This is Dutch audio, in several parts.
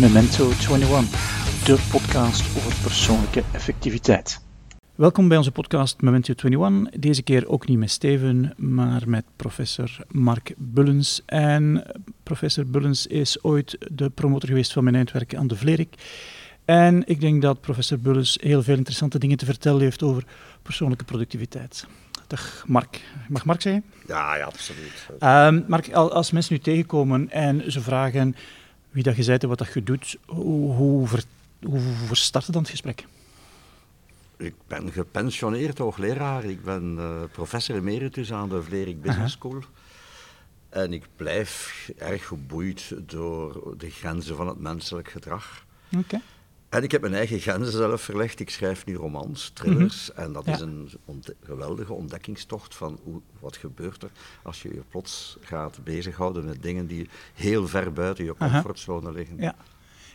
Memento 21, de podcast over persoonlijke effectiviteit. Welkom bij onze podcast Memento 21. Deze keer ook niet met Steven, maar met professor Mark Bullens. En professor Bullens is ooit de promotor geweest van mijn eindwerk aan de Vlerik. En ik denk dat professor Bullens heel veel interessante dingen te vertellen heeft over persoonlijke productiviteit. Mark. Mag Mark zeggen? Ja, ja absoluut. Um, Mark, als mensen nu tegenkomen en ze vragen wie dat je bent en wat dat je doet, hoe, hoe, ver, hoe, dan het gesprek? Ik ben gepensioneerd hoogleraar. Ik ben uh, professor emeritus aan de Vlerik Business School. Uh -huh. En ik blijf erg geboeid door de grenzen van het menselijk gedrag. Okay. En ik heb mijn eigen grenzen zelf verlegd. Ik schrijf nu romans, thrillers. Mm -hmm. En dat ja. is een ont geweldige ontdekkingstocht van hoe, wat gebeurt er als je je plots gaat bezighouden met dingen die heel ver buiten je comfortzone liggen. Ja.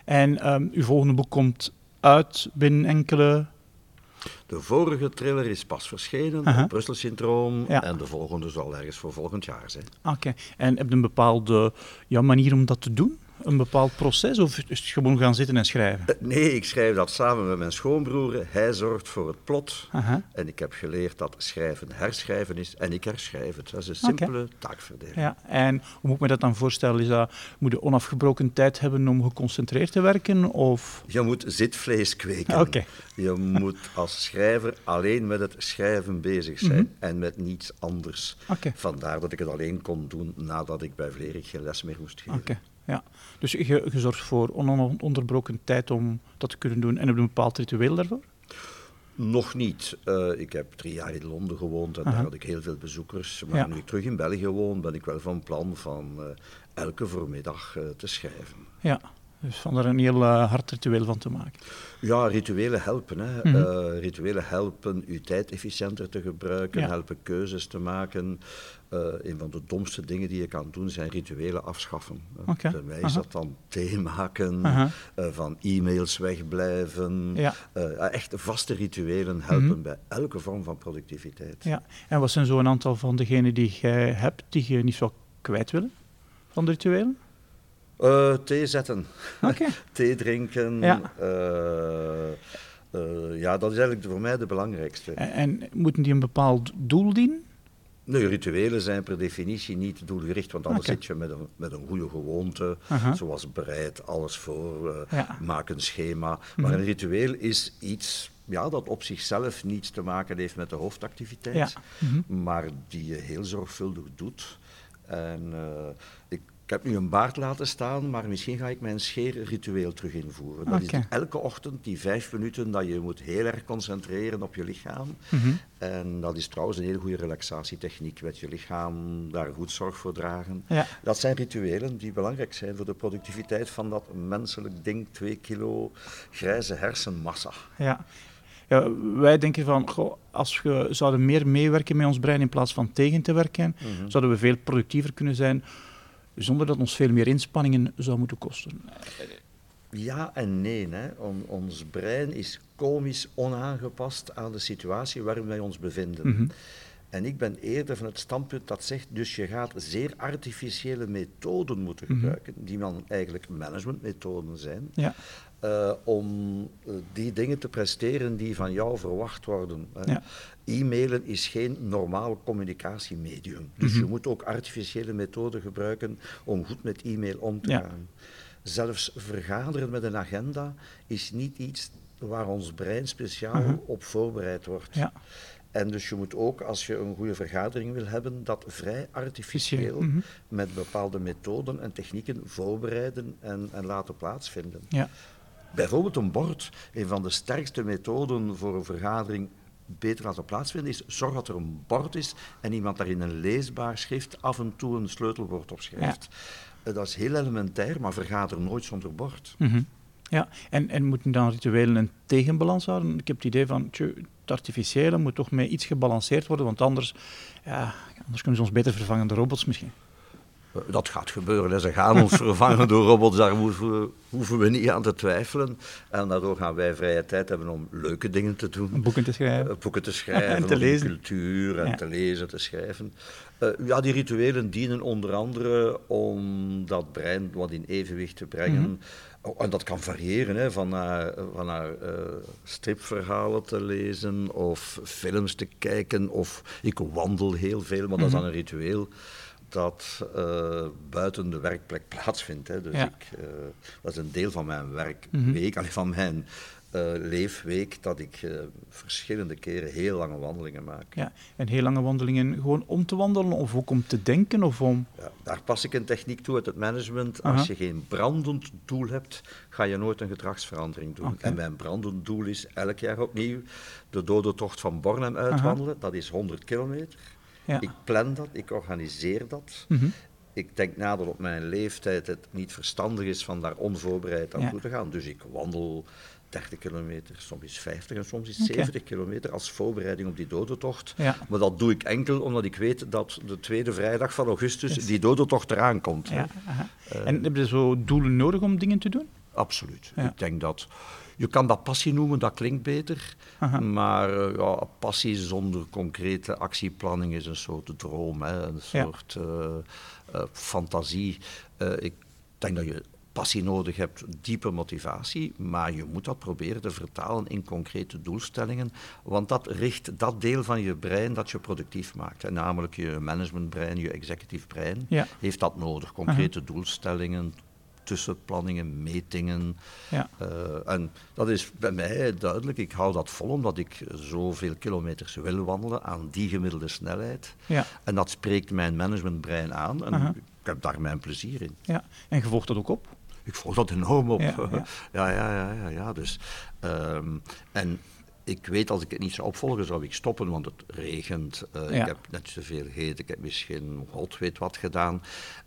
En um, uw volgende boek komt uit binnen enkele de vorige thriller is pas verschenen, uh -huh. Brussel-syndroom, ja. en de volgende zal ergens voor volgend jaar zijn. Oké, okay. en heb je een bepaalde ja, manier om dat te doen? Een bepaald proces of is het gewoon gaan zitten en schrijven? Uh, nee, ik schrijf dat samen met mijn schoonbroer. Hij zorgt voor het plot. En ik heb geleerd dat schrijven herschrijven is en ik herschrijf het. Dat is een simpele okay. taakverdeling. Ja, en hoe moet ik me dat dan voorstellen? Is dat, moet je onafgebroken tijd hebben om geconcentreerd te werken? Of? Je moet zitvlees kweken. Okay. Je moet als schrijver alleen met het schrijven bezig zijn mm -hmm. en met niets anders. Okay. Vandaar dat ik het alleen kon doen nadat ik bij Vlerik geen les meer moest geven. Ja, dus je, je zorgt voor ononderbroken tijd om dat te kunnen doen en heb je een bepaald ritueel daarvoor? Nog niet. Uh, ik heb drie jaar in Londen gewoond en Aha. daar had ik heel veel bezoekers. Maar ja. nu ik terug in België woon, ben ik wel van plan van uh, elke voormiddag uh, te schrijven. Ja, dus van er een heel hard ritueel van te maken. Ja, rituelen helpen. Hè. Mm -hmm. rituelen helpen uw tijd efficiënter te gebruiken, ja. helpen keuzes te maken. Uh, een van de domste dingen die je kan doen zijn rituelen afschaffen. Okay. Bij mij is dat dan thee maken, uh -huh. uh, van e-mails wegblijven. Ja. Uh, echt vaste rituelen helpen -hmm. bij elke vorm van productiviteit. Ja. En wat zijn zo'n aantal van degenen die jij hebt, die je niet zou kwijt willen van de rituelen? thee zetten, okay. thee drinken. Ja. ja, dat is eigenlijk voor mij de belangrijkste. En, en moeten die een bepaald doel dienen? Nee, rituelen zijn per definitie niet doelgericht, want anders okay. zit je met een, met een goede gewoonte, uh -huh. zoals bereid, alles voor, uh, ja. maak een schema. Mhm. Maar een ritueel is iets ja, dat op zichzelf niets te maken heeft met de hoofdactiviteit, ja. mm -hmm. maar die je heel zorgvuldig doet. En uh, ik ik heb nu een baard laten staan, maar misschien ga ik mijn scheerritueel terug invoeren. Dat okay. is elke ochtend die vijf minuten dat je moet heel erg concentreren op je lichaam. Mm -hmm. En dat is trouwens een hele goede relaxatietechniek, met je lichaam daar goed zorg voor dragen. Ja. Dat zijn rituelen die belangrijk zijn voor de productiviteit van dat menselijk ding, twee kilo grijze hersenmassa. Ja. Ja, wij denken van, goh, als we zouden meer meewerken met ons brein in plaats van tegen te werken, mm -hmm. zouden we veel productiever kunnen zijn zonder dat ons veel meer inspanningen zou moeten kosten. Ja en nee. Hè. On, ons brein is komisch onaangepast aan de situatie waarin wij ons bevinden. Mm -hmm. En ik ben eerder van het standpunt dat zegt, dus je gaat zeer artificiële methoden moeten gebruiken, mm -hmm. die dan eigenlijk managementmethoden zijn, ja. Uh, om uh, die dingen te presteren die van jou verwacht worden. Ja. E-mailen is geen normaal communicatiemedium. Dus mm -hmm. je moet ook artificiële methoden gebruiken om goed met e-mail om te ja. gaan. Zelfs vergaderen met een agenda is niet iets waar ons brein speciaal uh -huh. op voorbereid wordt. Ja. En dus je moet ook, als je een goede vergadering wil hebben, dat vrij artificieel mm -hmm. met bepaalde methoden en technieken voorbereiden en, en laten plaatsvinden. Ja. Bijvoorbeeld een bord, een van de sterkste methoden voor een vergadering beter laten plaatsvinden is, zorg dat er een bord is en iemand daar in een leesbaar schrift af en toe een sleutelwoord op schrijft. Ja. Dat is heel elementair, maar vergader nooit zonder bord. Mm -hmm. Ja, en, en moeten dan rituelen een tegenbalans houden? Ik heb het idee van, het artificiële moet toch mee iets gebalanceerd worden, want anders, ja, anders kunnen ze ons beter vervangen door robots misschien. Dat gaat gebeuren. Ze gaan ons vervangen door robots, daar hoeven we, hoeven we, niet aan te twijfelen. En daardoor gaan wij vrije tijd hebben om leuke dingen te doen. Boeken te schrijven. Uh, boeken te schrijven, en te lezen. cultuur en te lezen, te schrijven. Uh, ja, die rituelen dienen onder andere om dat brein wat in evenwicht te brengen. Mm -hmm. En dat kan variëren, hè, van naar, van naar uh, stripverhalen te lezen of films te kijken. Of ik wandel heel veel, maar mm -hmm. dat is dan een ritueel dat uh, buiten de werkplek plaatsvindt. Hè. Dus ja. ik, uh, dat is een deel van mijn werkweek, mm -hmm. van mijn uh, leefweek, dat ik verschillende keren heel lange wandelingen maak. Ja, en heel lange wandelingen gewoon om te wandelen of ook om te denken? Of om... Ja, daar pas ik een techniek toe uit het management. Als je geen brandend doel hebt, ga je nooit een gedragsverandering doen. Okay. En mijn brandend doel is elk jaar opnieuw de dode tocht van Bornem uitwandelen. Dat is 100 kilometer. Ja. Ik plan dat, ik organiseer dat. Mm -hmm. Ik denk na dat op mijn leeftijd het niet verstandig is van daar onvoorbereid aan ja. toe te gaan. Dus ik wandel 30 kilometer, soms is 50 en soms is okay. 70 kilometer als voorbereiding op die dodentocht. Ja. Maar dat doe ik enkel omdat ik weet dat de tweede vrijdag van augustus yes. die dodentocht eraan komt. Ja, uh, en heb je zo doelen nodig om dingen te doen? Absoluut. Ik denk dat... Je kan dat passie noemen, dat klinkt beter. Aha. Maar uh, ja, passie zonder concrete actieplanning is een soort droom, hè, een soort ja. uh, uh, fantasie. ik denk dat je passie nodig hebt, diepe motivatie, maar je moet dat proberen te vertalen in concrete doelstellingen, want dat richt dat deel van je brein dat je productief maakt. En namelijk je managementbrein, je executief brein, ja. heeft dat nodig. Concrete doelstellingen, tussenplanningen, metingen. Ja. Uh, en dat is bij mij duidelijk. Ik hou dat vol omdat ik zoveel kilometers wil wandelen aan die gemiddelde snelheid. Ja. En dat spreekt mijn managementbrein aan en ik heb daar mijn plezier in. Ja. En je volgt dat ook op? Ik volg dat enorm op. Ja, ja. ja, ja, ja. ja, ja. Dus, um, en ik weet als ik het niet zou opvolgen, zou ik stoppen, want het regent. Uh, Ja. Ik heb net zoveel gegeten, ik heb misschien god weet wat gedaan.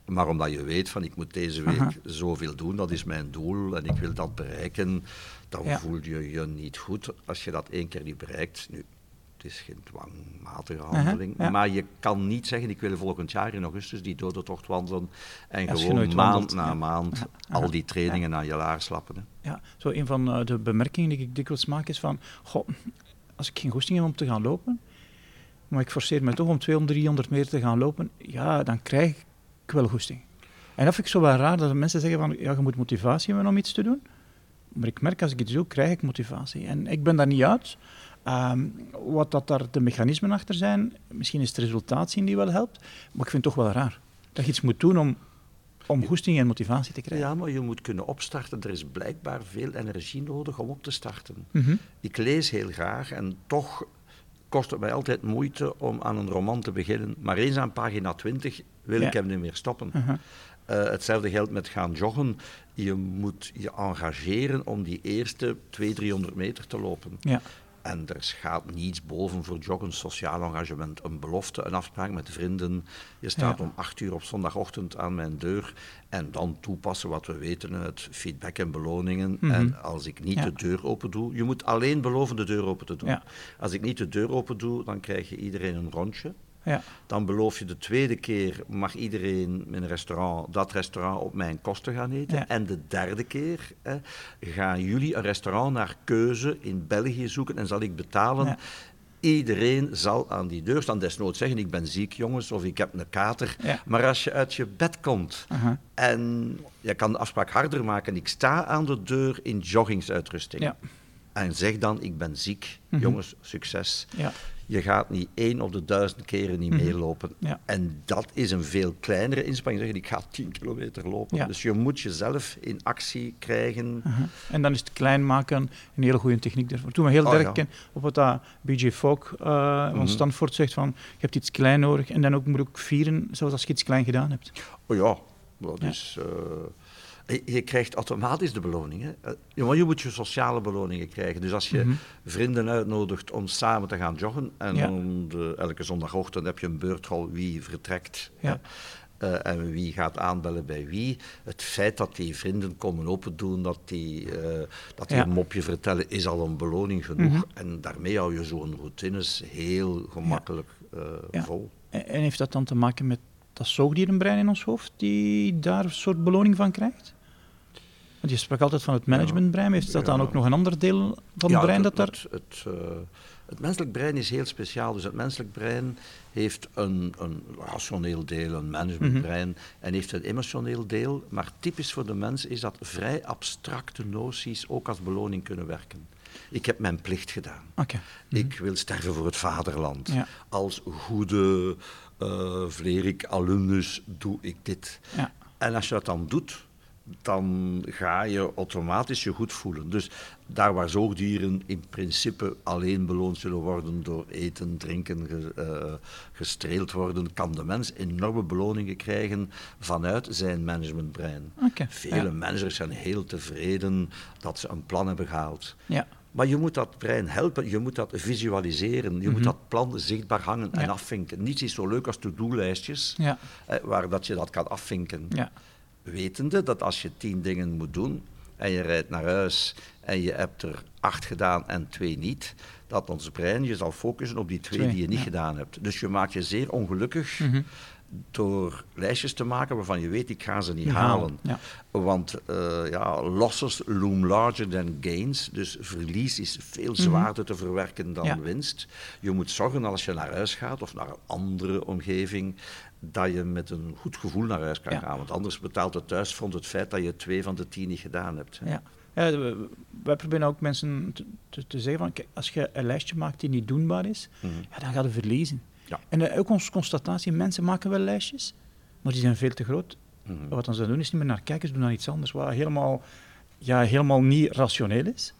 Maar omdat je weet van ik moet deze week Aha. zoveel doen, dat is mijn doel en ik wil dat bereiken, dan Ja. voel je je niet goed als je dat één keer niet bereikt. Nu, het is geen dwangmatige handeling, ja. maar je kan niet zeggen ik wil volgend jaar in augustus die dode tocht wandelen en Als gewoon maand na ja. maand Ja. al die trainingen aan je laars lappen. Hè. Ja, zo een van eh, de bemerkingen die ik dikwijls maak is van, goh, als ik geen goesting heb om te gaan lopen, maar ik forceer me toch om 200, 300 meter te gaan lopen, ja, dan krijg ik wel goesting. En dat vind ik zo wel raar, dat mensen zeggen van, ja, je moet motivatie hebben om iets te doen. Maar ik merk, als ik iets doe, krijg ik motivatie. En ik ben daar niet uit. Ehm, wat dat daar de mechanismen achter zijn, misschien is het resultaat zien die wel helpt, maar ik vind het toch wel raar. Dat je iets moet doen om, om goesting en motivatie te krijgen. Ja, maar je moet kunnen opstarten. Er is blijkbaar veel energie nodig om op te starten. Mhm. Ik lees heel graag en toch kost het mij altijd moeite om aan een roman te beginnen. Maar eens aan pagina 20 wil Ja. ik hem niet meer stoppen. Aha. Eh, hetzelfde geldt met gaan joggen. Je moet je engageren om die eerste 200, 300 meter te lopen. Ja. En er gaat niets boven voor joggen, sociaal engagement, een belofte, een afspraak met vrienden. Je staat Ja. om acht uur op zondagochtend aan mijn deur en dan toepassen wat we weten uit feedback en beloningen. Mhm. En als ik niet Ja. de deur open doe, je moet alleen beloven de deur open te doen. Ja. Als ik niet de deur open doe, dan krijg je iedereen een rondje. Ja. Dan beloof je de tweede keer mag iedereen in een restaurant dat restaurant op mijn kosten gaan eten. Ja. En de derde keer hè, gaan jullie een restaurant naar keuze in België zoeken en zal ik betalen. Ja. Iedereen zal aan die deur staan. Desnoods zeggen, ik ben ziek jongens, of ik heb een kater. Ja. Maar als je uit je bed komt en je kan de afspraak harder maken. Ik sta aan de deur in joggingsuitrusting. En zeg dan, ik ben ziek. Mhm. Jongens, succes. Ja. Je gaat niet één op de duizend keren niet Mhm. meelopen. Ja. En dat is een veel kleinere inspanning. Zeggen, ik ga 10 kilometer lopen. Ja. Dus je moet jezelf in actie krijgen. Aha. En dan is het klein maken een hele goede techniek daarvoor. Toen we heel Oh, erg ja. ken op wat dat BJ Fogg uh, van Mhm. Stanford zegt van je hebt iets klein nodig en dan ook, moet ook vieren zoals als je iets klein gedaan hebt. Oh ja, dat is... je- krijgt automatisch de beloning. Hè. Eh, maar je moet je sociale beloningen krijgen. Dus als je Mhm. vrienden uitnodigt om samen te gaan joggen... en Ja. om de, elke zondagochtend heb je een beurtrol wie vertrekt... Ja. eh, en wie gaat aanbellen bij wie. Het feit dat die vrienden komen open doen, dat die, eh, dat die Ja. een mopje vertellen, is al een beloning genoeg. Mhm. En daarmee hou je zo'n routines heel gemakkelijk vol. En, en heeft dat dan te maken met dat zoogdierenbrein in ons hoofd die daar een soort beloning van krijgt? Want je sprak altijd van het managementbrein. Heeft dat dan ook nog een ander deel van het brein dat daar... Het, het, uh, het, menselijk brein is heel speciaal. Dus het menselijk brein heeft een, een rationeel deel, een managementbrein, mm en heeft een emotioneel deel. Maar typisch voor de mens is dat vrij abstracte noties ook als beloning kunnen werken. Ik heb mijn plicht gedaan. Okay. Ik wil sterven voor het vaderland. Ja. Als goede uh, Vlerik alumnus doe ik dit. Ja. En als je dat dan doet, dan ga je automatisch je goed voelen. Dus daar waar zoogdieren in principe alleen beloond zullen worden door eten, drinken, ge, uh, gestreeld worden, kan de mens enorme beloningen krijgen vanuit zijn managementbrein. Okay, Vele ja. managers zijn heel tevreden dat ze een plan hebben gehaald. Ja. Maar je moet dat brein helpen, je moet dat visualiseren, je mm -hmm. moet dat plan zichtbaar hangen ja. en afvinken. Niets is zo leuk als to-do-lijstjes, ja. eh, waar dat je dat kan afvinken. Ja. Wetende dat als je tien dingen moet doen en je rijdt naar huis en je hebt er acht gedaan en twee niet, dat ons brein je zal focussen op die twee, twee die je niet ja. gedaan hebt. Dus je maakt je zeer ongelukkig mm -hmm door lijstjes te maken waarvan je weet, ik ga ze niet halen. Ja. Want uh, ja, losses loom larger than gains. Dus verlies is veel zwaarder mm -hmm. te verwerken dan winst. Je moet zorgen als je naar huis gaat of naar een andere omgeving, dat je met een goed gevoel naar huis kan ja. gaan. Want anders betaalt het thuisfront het feit dat je twee van de tien niet gedaan hebt. Ja. Ja, wij proberen ook mensen te, te, te zeggen van, kijk, als je een lijstje maakt die niet doenbaar is, mm -hmm. ja, dan ga je verliezen. Ja. En uh, ook onze constatatie, mensen maken wel lijstjes, maar die zijn veel te groot. Mhm. Mm -hmm. Wat ze doen is niet meer naar kijken, ze doen naar iets anders, wat helemaal, ja, helemaal niet rationeel is.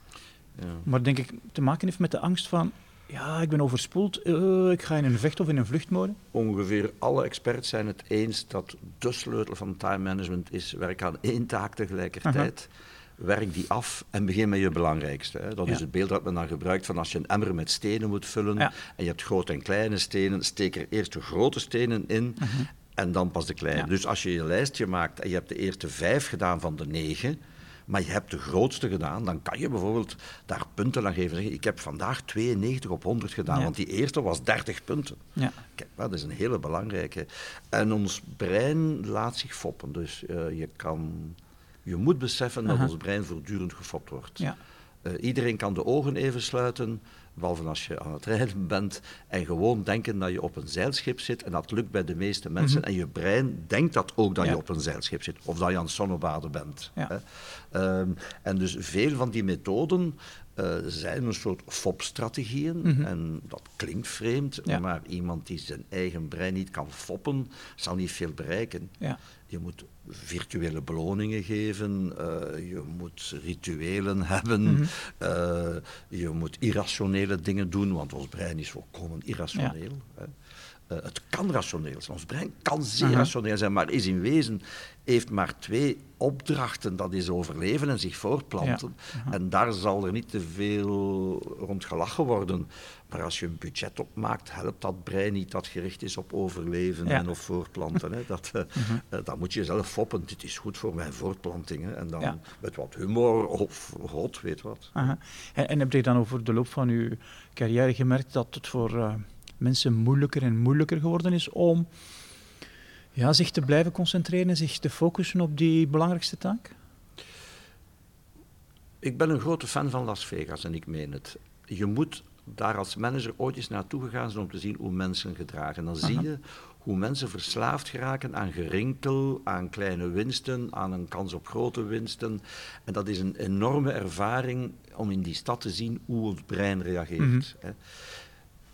Ja. Maar denk ik te maken heeft met de angst van, ja, ik ben overspoeld, uh, ik ga in een vecht- of in een vluchtmode. Ongeveer alle experts zijn het eens dat de sleutel van time management is werk aan één taak tegelijkertijd. Werk die af en begin met je belangrijkste. Hè. Dat Ja. is het beeld dat men dan gebruikt van als je een emmer met stenen moet vullen Ja. en je hebt grote en kleine stenen, steek er eerst de grote stenen in en dan pas de kleine. Mhm. Ja. Dus als je je lijstje maakt en je hebt de eerste vijf gedaan van de negen, maar je hebt de grootste gedaan, dan kan je bijvoorbeeld daar punten aan geven. Zeggen, ik heb vandaag 92 op 100 gedaan, Ja. want die eerste was 30 punten. Ja. Kijk, dat is een hele belangrijke. En ons brein laat zich foppen. Dus eh, je, kan, je moet beseffen dat ons brein voortdurend gefopt wordt. Ja. Eh, iedereen kan de ogen even sluiten, behalve als je aan het rijden bent, en gewoon denken dat je op een zeilschip zit. En dat lukt bij de meeste mensen. Mhm. En je brein denkt dat ook dat Ja. je op een zeilschip zit, of dat je aan het zonnebaden bent. Ja. hè. Ehm, en dus veel van die methoden eh, zijn een soort fopstrategieën. Mhm. En dat klinkt vreemd, Ja. maar iemand die zijn eigen brein niet kan foppen, zal niet veel bereiken. Ja. Je moet virtuele beloningen geven, eh, je moet rituelen hebben, Mhm. eh, je moet irrationele dingen doen, want ons brein is volkomen irrationeel. Hè. Eh, het kan rationeel zijn, ons brein kan zeer Aha. rationeel zijn, maar is in wezen, heeft maar twee opdrachten, dat is overleven en zich voortplanten. Ja. En daar zal er niet te veel rond gelachen worden. Maar als je een budget opmaakt, helpt dat brein niet dat gericht is op overleven Ja. en of voortplanten. Hè. Dat, eh, eh, dan moet je zelf foppen, dit is goed voor mijn voortplanting. Hè. En dan Ja. met wat humor of god, weet wat. En, en heb je dan over de loop van uw carrière gemerkt dat het voor eh, mensen moeilijker en moeilijker geworden is om ja, zich te blijven concentreren en zich te focussen op die belangrijkste taak? Ik ben een grote fan van Las Vegas en ik meen het. Je moet daar als manager ooit eens naartoe gegaan zijn om te zien hoe mensen gedragen. Dan zie je hoe mensen verslaafd geraken aan gerinkel, aan kleine winsten, aan een kans op grote winsten. En dat is een enorme ervaring om in die stad te zien hoe het brein reageert. Mhm. hè.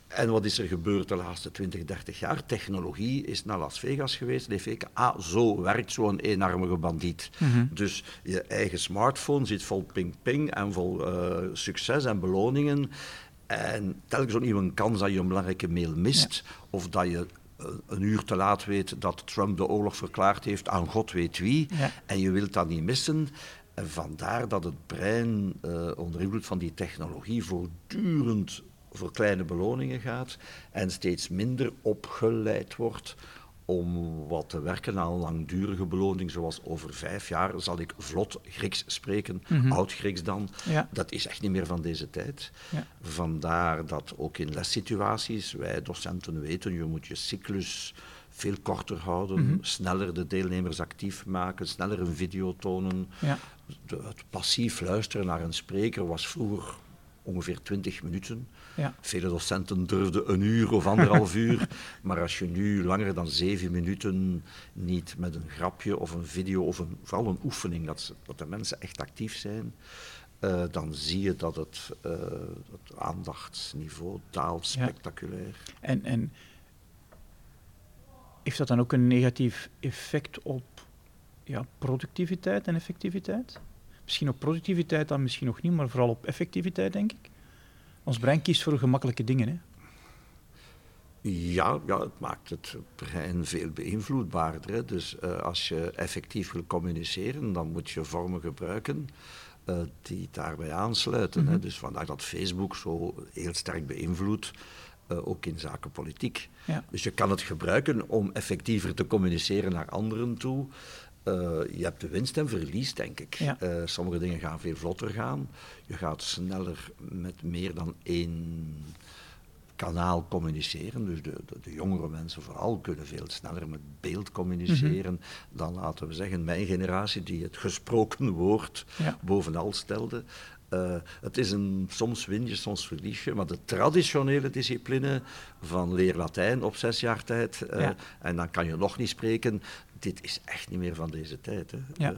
En wat is er gebeurd de laatste 20, 30 jaar? Technologie is naar Las Vegas geweest heeft gekeken, ah, zo werkt zo'n eenarmige bandiet. Mhm. Dus je eigen smartphone zit vol ping-ping en vol eh, succes en beloningen. En telkens opnieuw een kans dat je een belangrijke mail mist, of dat je eh, een uur te laat weet dat Trump de oorlog verklaard heeft aan God weet wie, Ja. en je wilt dat niet missen. En vandaar dat het brein eh, onder invloed van die technologie voortdurend voor kleine beloningen gaat en steeds minder opgeleid wordt om wat te werken aan een langdurige beloning, zoals over vijf jaar zal ik vlot Grieks spreken, Mhm. oud-Grieks dan. Ja. Dat is echt niet meer van deze tijd. Ja. Vandaar dat ook in lessituaties, wij docenten weten, je moet je cyclus veel korter houden, Mhm. sneller de deelnemers actief maken, sneller een video tonen. Ja. De- het passief luisteren naar een spreker was vroeger ongeveer 20 minuten. Ja. Vele docenten durfden een uur of anderhalf uur. Maar als je nu langer dan zeven minuten niet met een grapje of een video of een, vooral een oefening, dat, ze- dat de mensen echt actief zijn, eh, dan zie je dat het, eh, het aandachtsniveau daalt Ja. spectaculair. En, en heeft dat dan ook een negatief effect op ja, productiviteit en effectiviteit? Misschien op productiviteit dan misschien nog niet, maar vooral op effectiviteit, denk ik. Ons brein kiest voor gemakkelijke dingen. Hè? Ja, ja, het maakt het brein veel beïnvloedbaarder. Hè. Dus eh, als je effectief wil communiceren, dan moet je vormen gebruiken eh, die daarbij aansluiten. hè. Mhm. Dus vandaar dat Facebook zo heel sterk beïnvloedt, eh, ook in zaken politiek. Ja. Dus je kan het gebruiken om effectiever te communiceren naar anderen toe. Eh, je hebt de winst en verlies, denk ik. Ja. Eh, sommige dingen gaan veel vlotter gaan. Je gaat sneller met meer dan één kanaal communiceren. Dus de, de, de jongere mensen vooral kunnen veel sneller met beeld communiceren Mhm. dan, laten we zeggen, mijn generatie die het gesproken woord Ja. bovenal stelde. Eh, het is een soms win je, soms verlies je, maar de traditionele discipline van leer Latijn op zes jaar tijd, eh, Ja. en dan kan je nog niet spreken, dit is echt niet meer van deze tijd. Hè. Ja. Eh,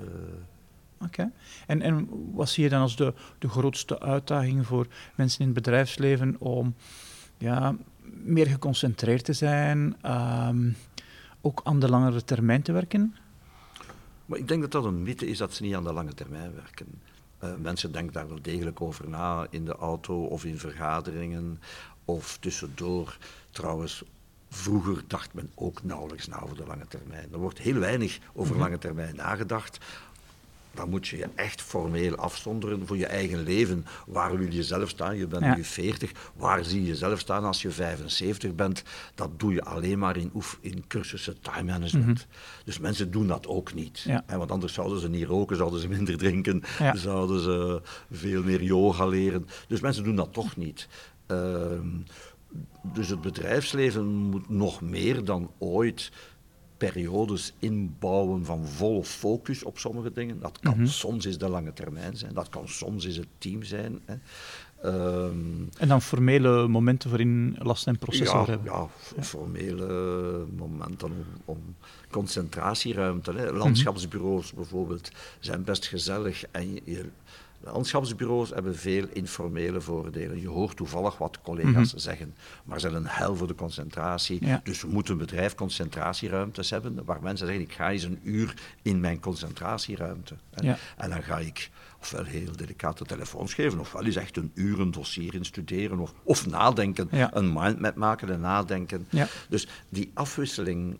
Oké. En, en wat zie je dan als de, de grootste uitdaging voor mensen in het bedrijfsleven om ja, meer geconcentreerd te zijn, ehm, ook aan de langere termijn te werken? Maar ik denk dat dat een mythe is dat ze niet aan de lange termijn werken. Eh, mensen denken daar wel degelijk over na in de auto of in vergaderingen of tussendoor. Trouwens, vroeger dacht men ook nauwelijks na over de lange termijn. Er wordt heel weinig over Mhm. lange termijn nagedacht. Dan moet je je echt formeel afzonderen voor je eigen leven. Waar wil je zelf staan? Je bent Ja. nu 40. Waar zie je jezelf staan als je 75 bent? Dat doe je alleen maar in, oef- in cursussen time management. Dus mensen doen dat ook niet. Ja. Hè, want anders zouden ze niet roken, zouden ze minder drinken, Ja. zouden ze veel meer yoga leren. Dus mensen doen dat toch niet. Ehm, dus het bedrijfsleven moet nog meer dan ooit periodes inbouwen van volle focus op sommige dingen. Dat kan Mhm. soms is de lange termijn zijn, dat kan soms is het team zijn. Hè. Ehm, En dan formele momenten waarin last en processen ja, hebben. ja, f- formele momenten om, om concentratieruimte. Hè. Landschapsbureaus bijvoorbeeld zijn best gezellig. En je- landschapsbureaus hebben veel informele voordelen. Je hoort toevallig wat collega's zeggen, maar ze zijn een hel voor de concentratie. Ja. Dus we moeten een bedrijf concentratieruimtes hebben waar mensen zeggen, ik ga eens een uur in mijn concentratieruimte. Ja. En dan ga ik ofwel heel delicate telefoons geven, ofwel eens echt een uur een dossier instuderen, of, of nadenken, Ja. een mindmap maken en nadenken. Ja. Dus die afwisseling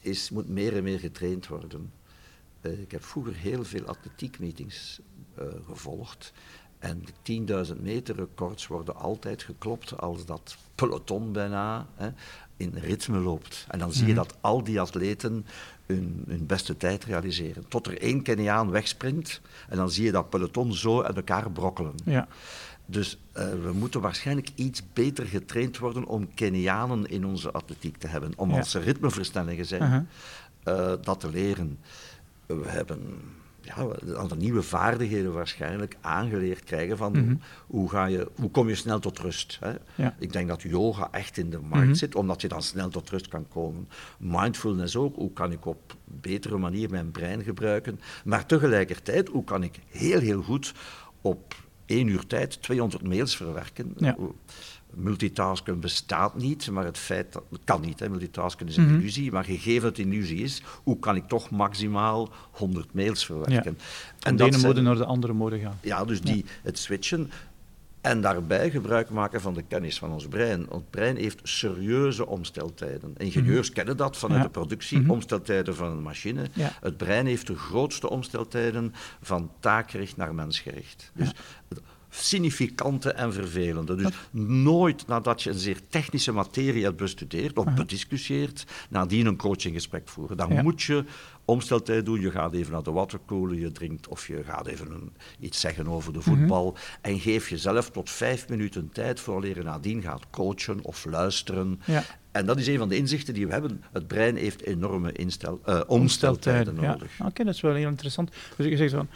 is, moet meer en meer getraind worden. Eh, ik heb vroeger heel veel atletiekmeetings gevolgd. En de 10.000 meter records worden altijd geklopt als dat peloton bijna hè, in ritme loopt. En dan zie je Mhm. dat al die atleten hun, hun beste tijd realiseren. Tot er één Keniaan wegsprint en dan zie je dat peloton zo uit elkaar brokkelen. Ja. Dus eh, we moeten waarschijnlijk iets beter getraind worden om Kenianen in onze atletiek te hebben. Om Ja. als ze ritmeverstellingen zijn, Uh-huh. eh, dat te leren. We hebben ja, een aantal nieuwe vaardigheden waarschijnlijk aangeleerd krijgen van Mhm. hoe, ga je, hoe kom je snel tot rust. Hè? Ja. Ik denk dat yoga echt in de markt Mhm. zit, omdat je dan snel tot rust kan komen. Mindfulness ook, hoe kan ik op betere manier mijn brein gebruiken. Maar tegelijkertijd, hoe kan ik heel heel goed op één uur tijd 200 mails verwerken. Ja. Multitasken bestaat niet, maar het feit dat het kan niet. Hè. Multitasken is een Mhm. illusie, maar gegeven dat het illusie is, hoe kan ik toch maximaal 100 mails verwerken? Van de ene mode naar de andere mode gaan. ja, dus die, het switchen. En daarbij gebruik maken van de kennis van ons brein. Ons brein heeft serieuze omsteltijden. Ingenieurs kennen dat vanuit Ja. de productie, Mhm. omsteltijden van een machine. Ja. Het brein heeft de grootste omsteltijden van taakgericht naar mensgericht. Dus significante en vervelende. Dus nooit nadat je een zeer technische materie hebt bestudeerd of bediscussieerd, nadien een coachinggesprek voeren. Dan moet je omsteltijd doen. Je gaat even naar de waterkoelen, je drinkt of je gaat even een, iets zeggen over de voetbal. En geef jezelf tot vijf minuten tijd voor je nadien gaat coachen of luisteren. Ja. En dat is een van de inzichten die we hebben. Het brein heeft enorme instel, uh, omsteltijden nodig. Oké, dat is wel heel interessant. Dus je zegt van,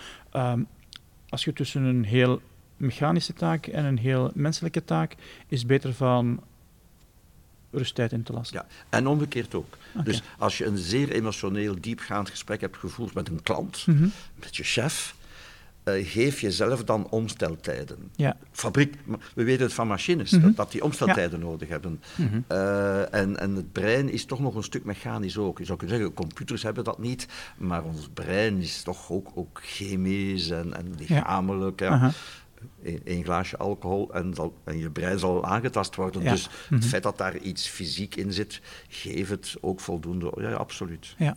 um, als je tussen een heel mechanische taak en een heel menselijke taak, is beter van rusttijd in te lassen. Ja, en omgekeerd ook. Dus als je een zeer emotioneel, diepgaand gesprek hebt gevoerd met een klant, mhm. met je chef, uh, geef jezelf dan omsteltijden. Ja. Fabriek, we weten het van machines, mhm. dat, die omsteltijden nodig hebben. Mhm. Eh, en, en het brein is toch nog een stuk mechanisch ook. Je zou kunnen zeggen, computers hebben dat niet, maar ons brein is toch ook, ook chemisch en, en lichamelijk. Ja een, glaasje alcohol en, en, je brein zal aangetast worden. Dus het mhm. feit dat daar iets fysiek in zit, geeft het ook voldoende. Ja, absoluut. Ja.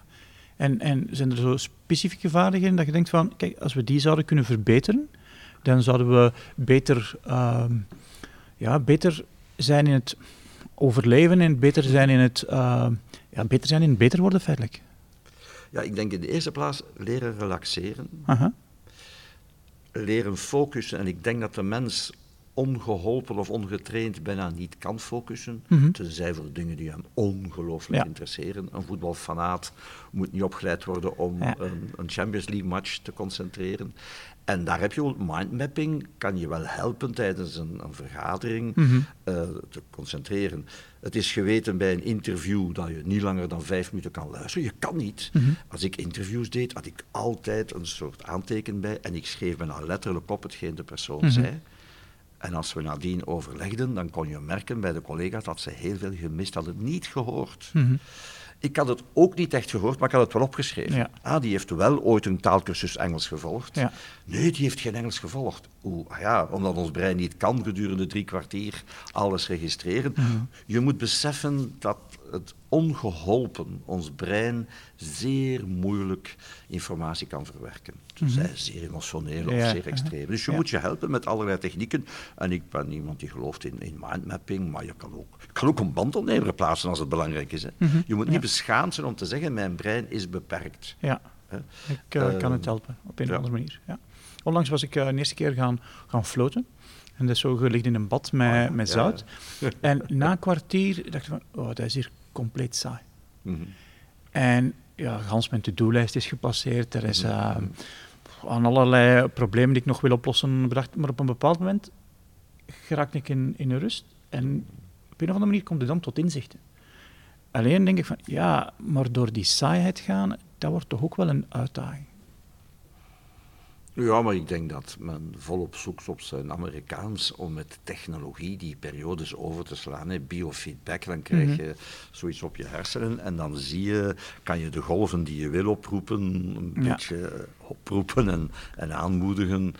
En, en zijn er zo specifieke vaardigheden dat je denkt van, kijk, als we die zouden kunnen verbeteren, dan zouden we beter, ehm, ja, beter zijn in het overleven en beter zijn in het, uh, ja, beter zijn in het beter worden feitelijk. Ja, ik denk in de eerste plaats leren relaxeren leren focussen. En ik denk dat de mens ongeholpen of ongetraind bijna niet kan focussen. Mm -hmm. Tenzij voor dingen die hem ongelooflijk interesseren. Een voetbalfanaat moet niet opgeleid worden om een, een, Champions League match te concentreren. En daar heb je mindmapping, kan je wel helpen tijdens een, een vergadering mhm. eh, te concentreren. Het is geweten bij een interview dat je niet langer dan vijf minuten kan luisteren. Je kan niet. Mhm. Als ik interviews deed, had ik altijd een soort aanteken bij en ik schreef bijna letterlijk op hetgeen de persoon mhm. zei. En als we nadien overlegden, dan kon je merken bij de collega's dat ze heel veel gemist hadden, niet gehoord. Ik had het ook niet echt gehoord, maar ik had het wel opgeschreven. Ah, die heeft wel ooit een taalkursus Engels gevolgd. Ja. Nee, die heeft geen Engels gevolgd. Oeh, ah ja, omdat ons brein niet kan gedurende drie kwartier alles registreren. Mhm. Je moet beseffen dat het ongeholpen ons brein zeer moeilijk informatie kan verwerken. Mm Zij zeer emotioneel of zeer extreem. Dus je moet je helpen met allerlei technieken. En ik ben iemand die gelooft in, in mindmapping, maar je kan ook, kan ook een bandopnemer plaatsen als het belangrijk is. Hè. Mhm. Je moet niet beschaamd zijn om te zeggen, mijn brein is beperkt. Ja, ik uh, kan het helpen op een of andere manier. Ja. Onlangs was ik uh, de eerste keer gaan, gaan floten. En dat is zo gelegd in een bad met, oh, met zout. En na een kwartier dacht ik van, oh, dat is hier compleet saai. Mhm. En ja, gans mijn to-do-lijst is gepasseerd. Er is uh, aan allerlei problemen die ik nog wil oplossen bedacht. Maar op een bepaald moment geraak ik in, in rust. En op een of andere manier komt het dan tot inzichten. Alleen denk ik van, ja, maar door die saaiheid gaan, dat wordt toch ook wel een uitdaging. Ja, maar ik denk dat men volop zoekt op zijn Amerikaans om met technologie die periodes over te slaan. Hè. Biofeedback, dan krijg mhm. je zoiets op je hersenen en dan zie je, kan je de golven die je wil oproepen, een beetje oproepen en, en aanmoedigen.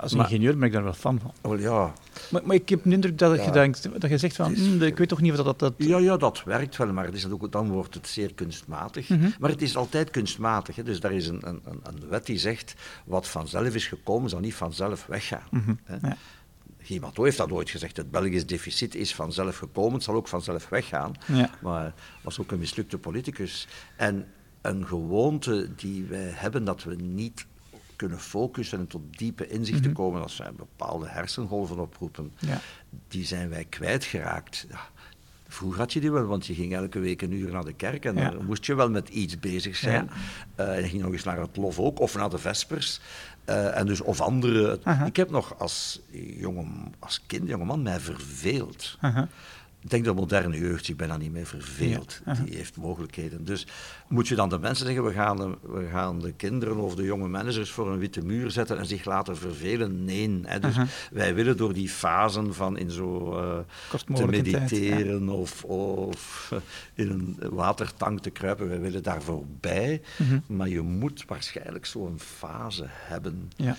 Als ingenieur ben ik daar wel fan van. Oh, ja. Maar, maar ik heb de indruk dat, je, denkt, dat je zegt van, hm, ik weet toch niet of dat, dat... Ja, ja, dat werkt wel, maar is ook, dan wordt het zeer kunstmatig. Mhm. Maar het is altijd kunstmatig. Hè. Dus daar is een, een, een wet die zegt, wat vanzelf is gekomen, zal niet vanzelf weggaan. Mm hè. heeft dat ooit gezegd. Het Belgisch deficit is vanzelf gekomen, het zal ook vanzelf weggaan. Ja. Maar was ook een mislukte politicus. En een gewoonte die wij hebben, dat we niet kunnen focussen en tot diepe inzichten mhm. komen als wij bepaalde hersengolven oproepen, ja. die zijn wij kwijtgeraakt. Ja, Vroeger had je die wel, want je ging elke week een uur naar de kerk en dan moest je wel met iets bezig zijn. Ja. Uh, je ging nog eens naar het lof ook, of naar de vespers. Uh, en dus, of andere. Ik heb nog als, jonge, als kind, jongeman, mij verveeld. Ik denk dat de moderne jeugd zich bijna niet meer verveelt. Die heeft mogelijkheden. Dus moet je dan de mensen zeggen, we gaan, de, we gaan de kinderen of de jonge managers voor een witte muur zetten en zich laten vervelen? Nee. Hè. Dus wij willen door die fasen van in zo uh, te mediteren of, of in een watertank te kruipen, wij willen daar voorbij. Mhm. Maar je moet waarschijnlijk zo'n fase hebben. Ja.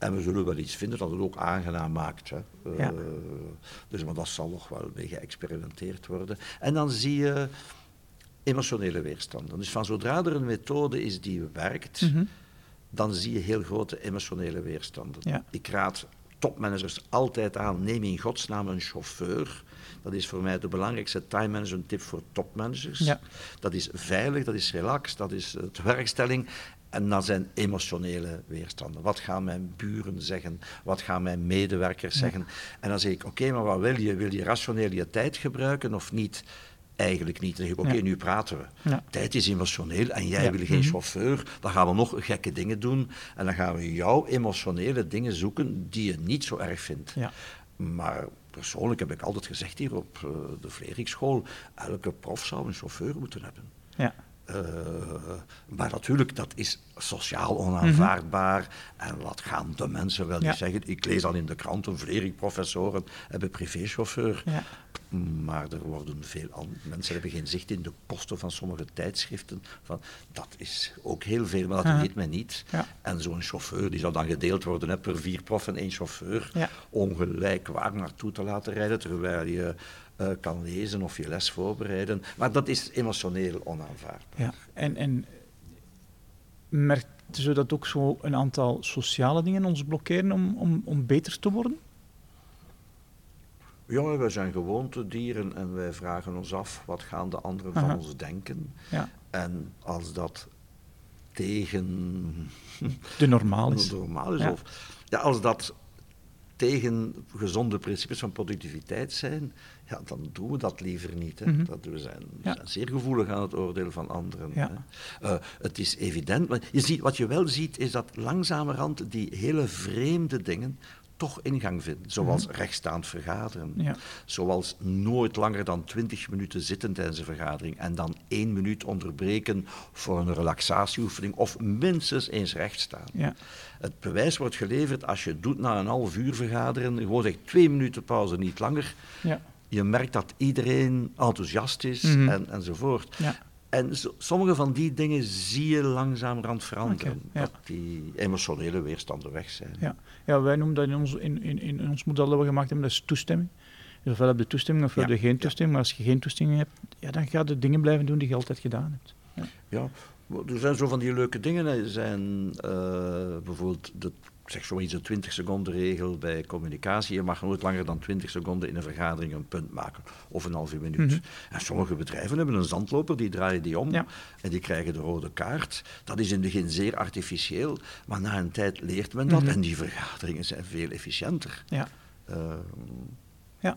En we zullen wel iets vinden dat het ook aangenaam maakt. Hè. Ja. Uh, dus maar dat zal nog wel mee geëxperimenteerd worden. En dan zie je emotionele weerstanden. Dus van zodra er een methode is die werkt, mhm. dan zie je heel grote emotionele weerstanden. Ik raad topmanagers altijd aan, neem in godsnaam een chauffeur. Dat is voor mij de belangrijkste time management tip voor topmanagers. Ja. Dat is veilig, dat is relaxed, dat is het werkstelling. En dan zijn emotionele weerstanden. Wat gaan mijn buren zeggen? Wat gaan mijn medewerkers zeggen? En dan zeg ik, oké, maar wat wil je? Wil je rationeel je tijd gebruiken of niet? Eigenlijk niet. Dan zeg ik, oké, Ja. nu praten we. Ja. Tijd is emotioneel en jij wil geen Mhm. chauffeur. Dan gaan we nog gekke dingen doen. En dan gaan we jouw emotionele dingen zoeken die je niet zo erg vindt. Ja. Maar persoonlijk heb ik altijd gezegd hier op eh, de Vlerikschool, elke prof zou een chauffeur moeten hebben. Ja. Eh, maar natuurlijk, dat is sociaal onaanvaardbaar. En wat gaan de mensen wel niet zeggen? Ik lees al in de krant, een Vlerik-professoren hebben privéchauffeur. Ja. Maar er worden veel mensen hebben geen zicht in de kosten van sommige tijdschriften. Van, dat is ook heel veel, maar dat weet men niet. Ja. En zo'n chauffeur die zou dan gedeeld worden hè, per vier prof en één chauffeur. Ongelijk waar naartoe te laten rijden, terwijl je eh, kan lezen of je les voorbereiden. Maar dat is emotioneel onaanvaardbaar. Ja, en, en merkt ze dat ook zo een aantal sociale dingen ons blokkeren om, om, om beter te worden? Ja, wij zijn gewoontedieren en wij vragen ons af wat gaan de anderen van ons denken. Ja, En als dat tegen de normaal is. normaal is, Ja. of ja, als dat tegen gezonde principes van productiviteit zijn, ja, dan doen we dat liever niet. Hè. Mhm. dat, we zijn, we Ja. zijn zeer gevoelig aan het oordeel van anderen. Ja. Hè. Eh, het is evident, maar je ziet, wat je wel ziet, is dat langzamerhand die hele vreemde dingen toch ingang vinden. Zoals rechtstaand vergaderen. Ja. Zoals nooit langer dan 20 minuten zitten tijdens een vergadering en dan één minuut onderbreken voor een relaxatieoefening of minstens eens recht staan. Ja. Het bewijs wordt geleverd als je doet na een half uur vergaderen, gewoon zeg twee minuten pauze, niet langer. Ja. Je merkt dat iedereen enthousiast is Mhm. en, enzovoort. Ja. En zo- sommige van die dingen zie je langzamerhand veranderen. Ja. Dat die emotionele weerstanden weg zijn. Ja. ja, wij noemen dat in ons, in, in, in ons model dat we gemaakt hebben, dat is toestemming. Dus ofwel heb je toestemming ofwel Ja, heb je geen toestemming. Maar als je geen toestemming hebt, ja, dan ga je dingen blijven doen die je altijd gedaan hebt. Ja. Ja, er zijn zo van die leuke dingen. Er zijn eh, bijvoorbeeld, de, zeg zoiets, de 20 seconden regel bij communicatie. Je mag nooit langer dan 20 seconden in een vergadering een punt maken. Of een halve minuut. Mhm. En sommige bedrijven hebben een zandloper, die draaien die om. Ja. En die krijgen de rode kaart. Dat is in het begin zeer artificieel. Maar na een tijd leert men dat. Mhm. En die vergaderingen zijn veel efficiënter. Ja. Eh, ja.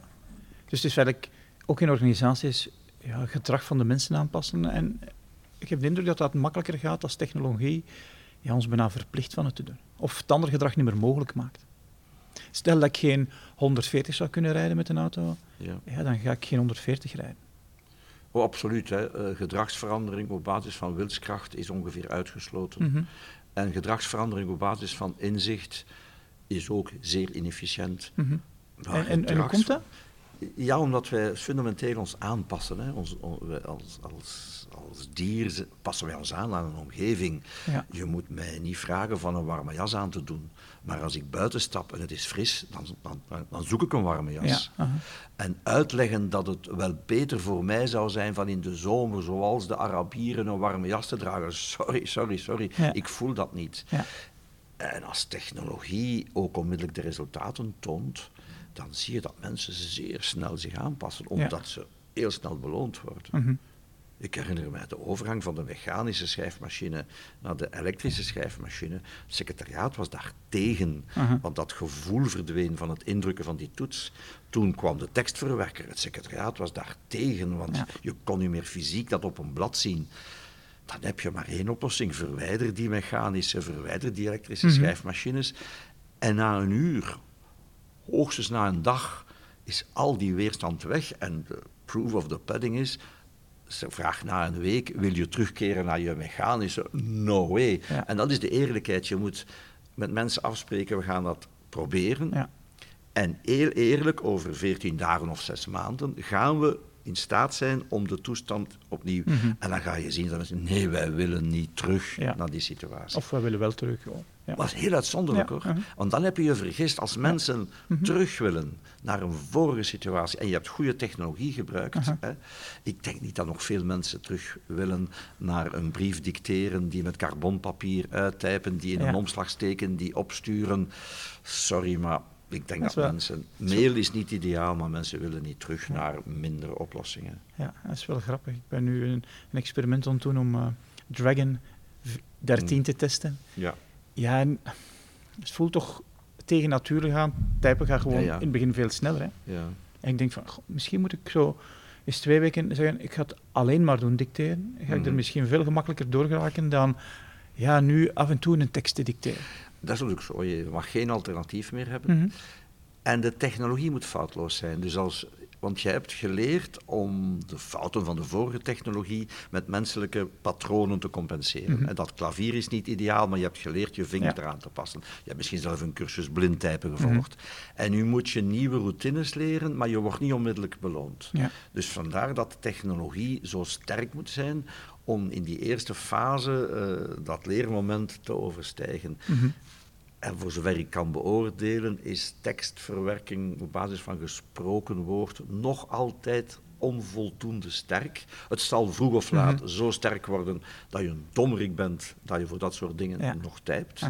Dus het is eigenlijk ook in organisaties ja, gedrag van de mensen aanpassen. En ik heb de indruk dat dat makkelijker gaat als technologie ja, ons bijna verplicht van het te doen. Of het andere gedrag niet meer mogelijk maakt. Stel dat ik geen 140 zou kunnen rijden met een auto, ja. ja, dan ga ik geen 140 rijden. Oh, absoluut. Hè. Eh, gedragsverandering op basis van wilskracht is ongeveer uitgesloten. Mhm. En gedragsverandering op basis van inzicht is ook zeer inefficiënt. Mhm. En, en, en hoe komt dat? Ja, omdat wij fundamenteel ons aanpassen. Hè. Ons, on- als, als, als dier passen wij ons aan aan een omgeving. Ja. Je moet mij niet vragen van een warme jas aan te doen. Maar als ik buiten stap en het is fris, dan, dan, dan zoek ik een warme jas. Ja. En uitleggen dat het wel beter voor mij zou zijn van in de zomer, zoals de Arabieren, een warme jas te dragen. Sorry, sorry, sorry. Ja. Ik voel dat niet. Ja. En als technologie ook onmiddellijk de resultaten toont, dan zie je dat mensen zeer snel zich aanpassen, omdat ze heel snel beloond worden. Mhm. Ik herinner mij de overgang van de mechanische schrijfmachine naar de elektrische schrijfmachine. Het secretariaat was daar tegen, Aha. want dat gevoel verdween van het indrukken van die toets. Toen kwam de tekstverwerker. Het secretariaat was daar tegen, want Ja. je kon niet meer fysiek dat op een blad zien. Dan heb je maar één oplossing. Verwijder die mechanische, verwijder die elektrische Mhm. schrijfmachines. En na een uur, hoogstens na een dag, is al die weerstand weg. En de proof of the pudding is, ze vraagt na een week, wil je terugkeren naar je mechanische? No way. Ja. En dat is de eerlijkheid. Je moet met mensen afspreken, we gaan dat proberen. Ja. En heel eerlijk, over 14 dagen of 6 maanden gaan we in staat zijn om de toestand opnieuw. Mhm. En dan ga je zien dat mensen, nee, wij willen niet terug Ja. naar die situatie. Of we willen wel terug. ja. Ja. Dat is heel uitzonderlijk Ja, hoor. mhm. Want dan heb je je vergist als mensen terug willen naar een vorige situatie en je hebt goede technologie gebruikt. Aha. Hè. Ik denk niet dat nog veel mensen terug willen naar een brief dicteren, die met carbonpapier uittypen, die in een omslag steken, die opsturen. Sorry, maar ik denk dat, mensen... Mail is niet ideaal, maar mensen willen niet terug naar mindere oplossingen. Ja, dat is wel grappig. Ik ben nu een, een experiment aan het doen om uh, Dragon 13 mm. te testen. Ja. Ja, en het voelt toch tegen natuurlijk gaan. Typen gaat gewoon in het begin veel sneller. Hè? Ja. En ik denk van, misschien moet ik zo eens twee weken zeggen, ik ga het alleen maar doen dicteren. Ga ik er mhm. misschien veel gemakkelijker door geraken dan ja, nu af en toe een tekst te dicteren. Dat is natuurlijk zo. Je mag geen alternatief meer hebben. Mhm. En de technologie moet foutloos zijn. Dus als want je hebt geleerd om de fouten van de vorige technologie met menselijke patronen te compenseren. Mhm. En dat klavier is niet ideaal, maar je hebt geleerd je vinger eraan te passen. Je hebt misschien zelf een cursus blindtypen mhm. gevolgd. En nu moet je nieuwe routines leren, maar je wordt niet onmiddellijk beloond. Ja. Dus vandaar dat de technologie zo sterk moet zijn om in die eerste fase uh, dat leermoment te overstijgen. Mhm. En voor zover ik kan beoordelen, is tekstverwerking op basis van gesproken woord nog altijd onvoldoende sterk. Het zal vroeg of laat mhm. zo sterk worden dat je een dommerik bent, dat je voor dat soort dingen nog typt.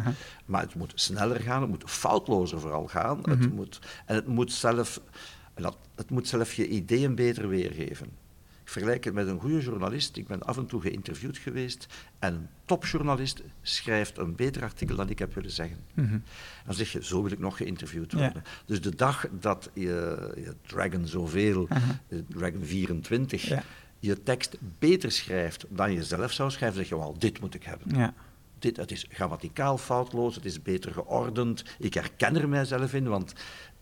Maar het moet sneller gaan, het moet foutlozer vooral gaan. het mhm. moet, en het moet, zelf, het moet zelf je ideeën beter weergeven. Vergelijk het met een goede journalist. Ik ben af en toe geïnterviewd geweest en een topjournalist schrijft een beter artikel dan ik heb willen zeggen. Mhm. Dan zeg je, zo wil ik nog geïnterviewd worden. Dus de dag dat je, je Dragon zoveel, uh Dragon 24, je tekst beter schrijft dan je zelf zou schrijven, zeg je wel, dit moet ik hebben. Ja. Dit, het is grammaticaal foutloos, het is beter geordend. Ik herken er mijzelf in, want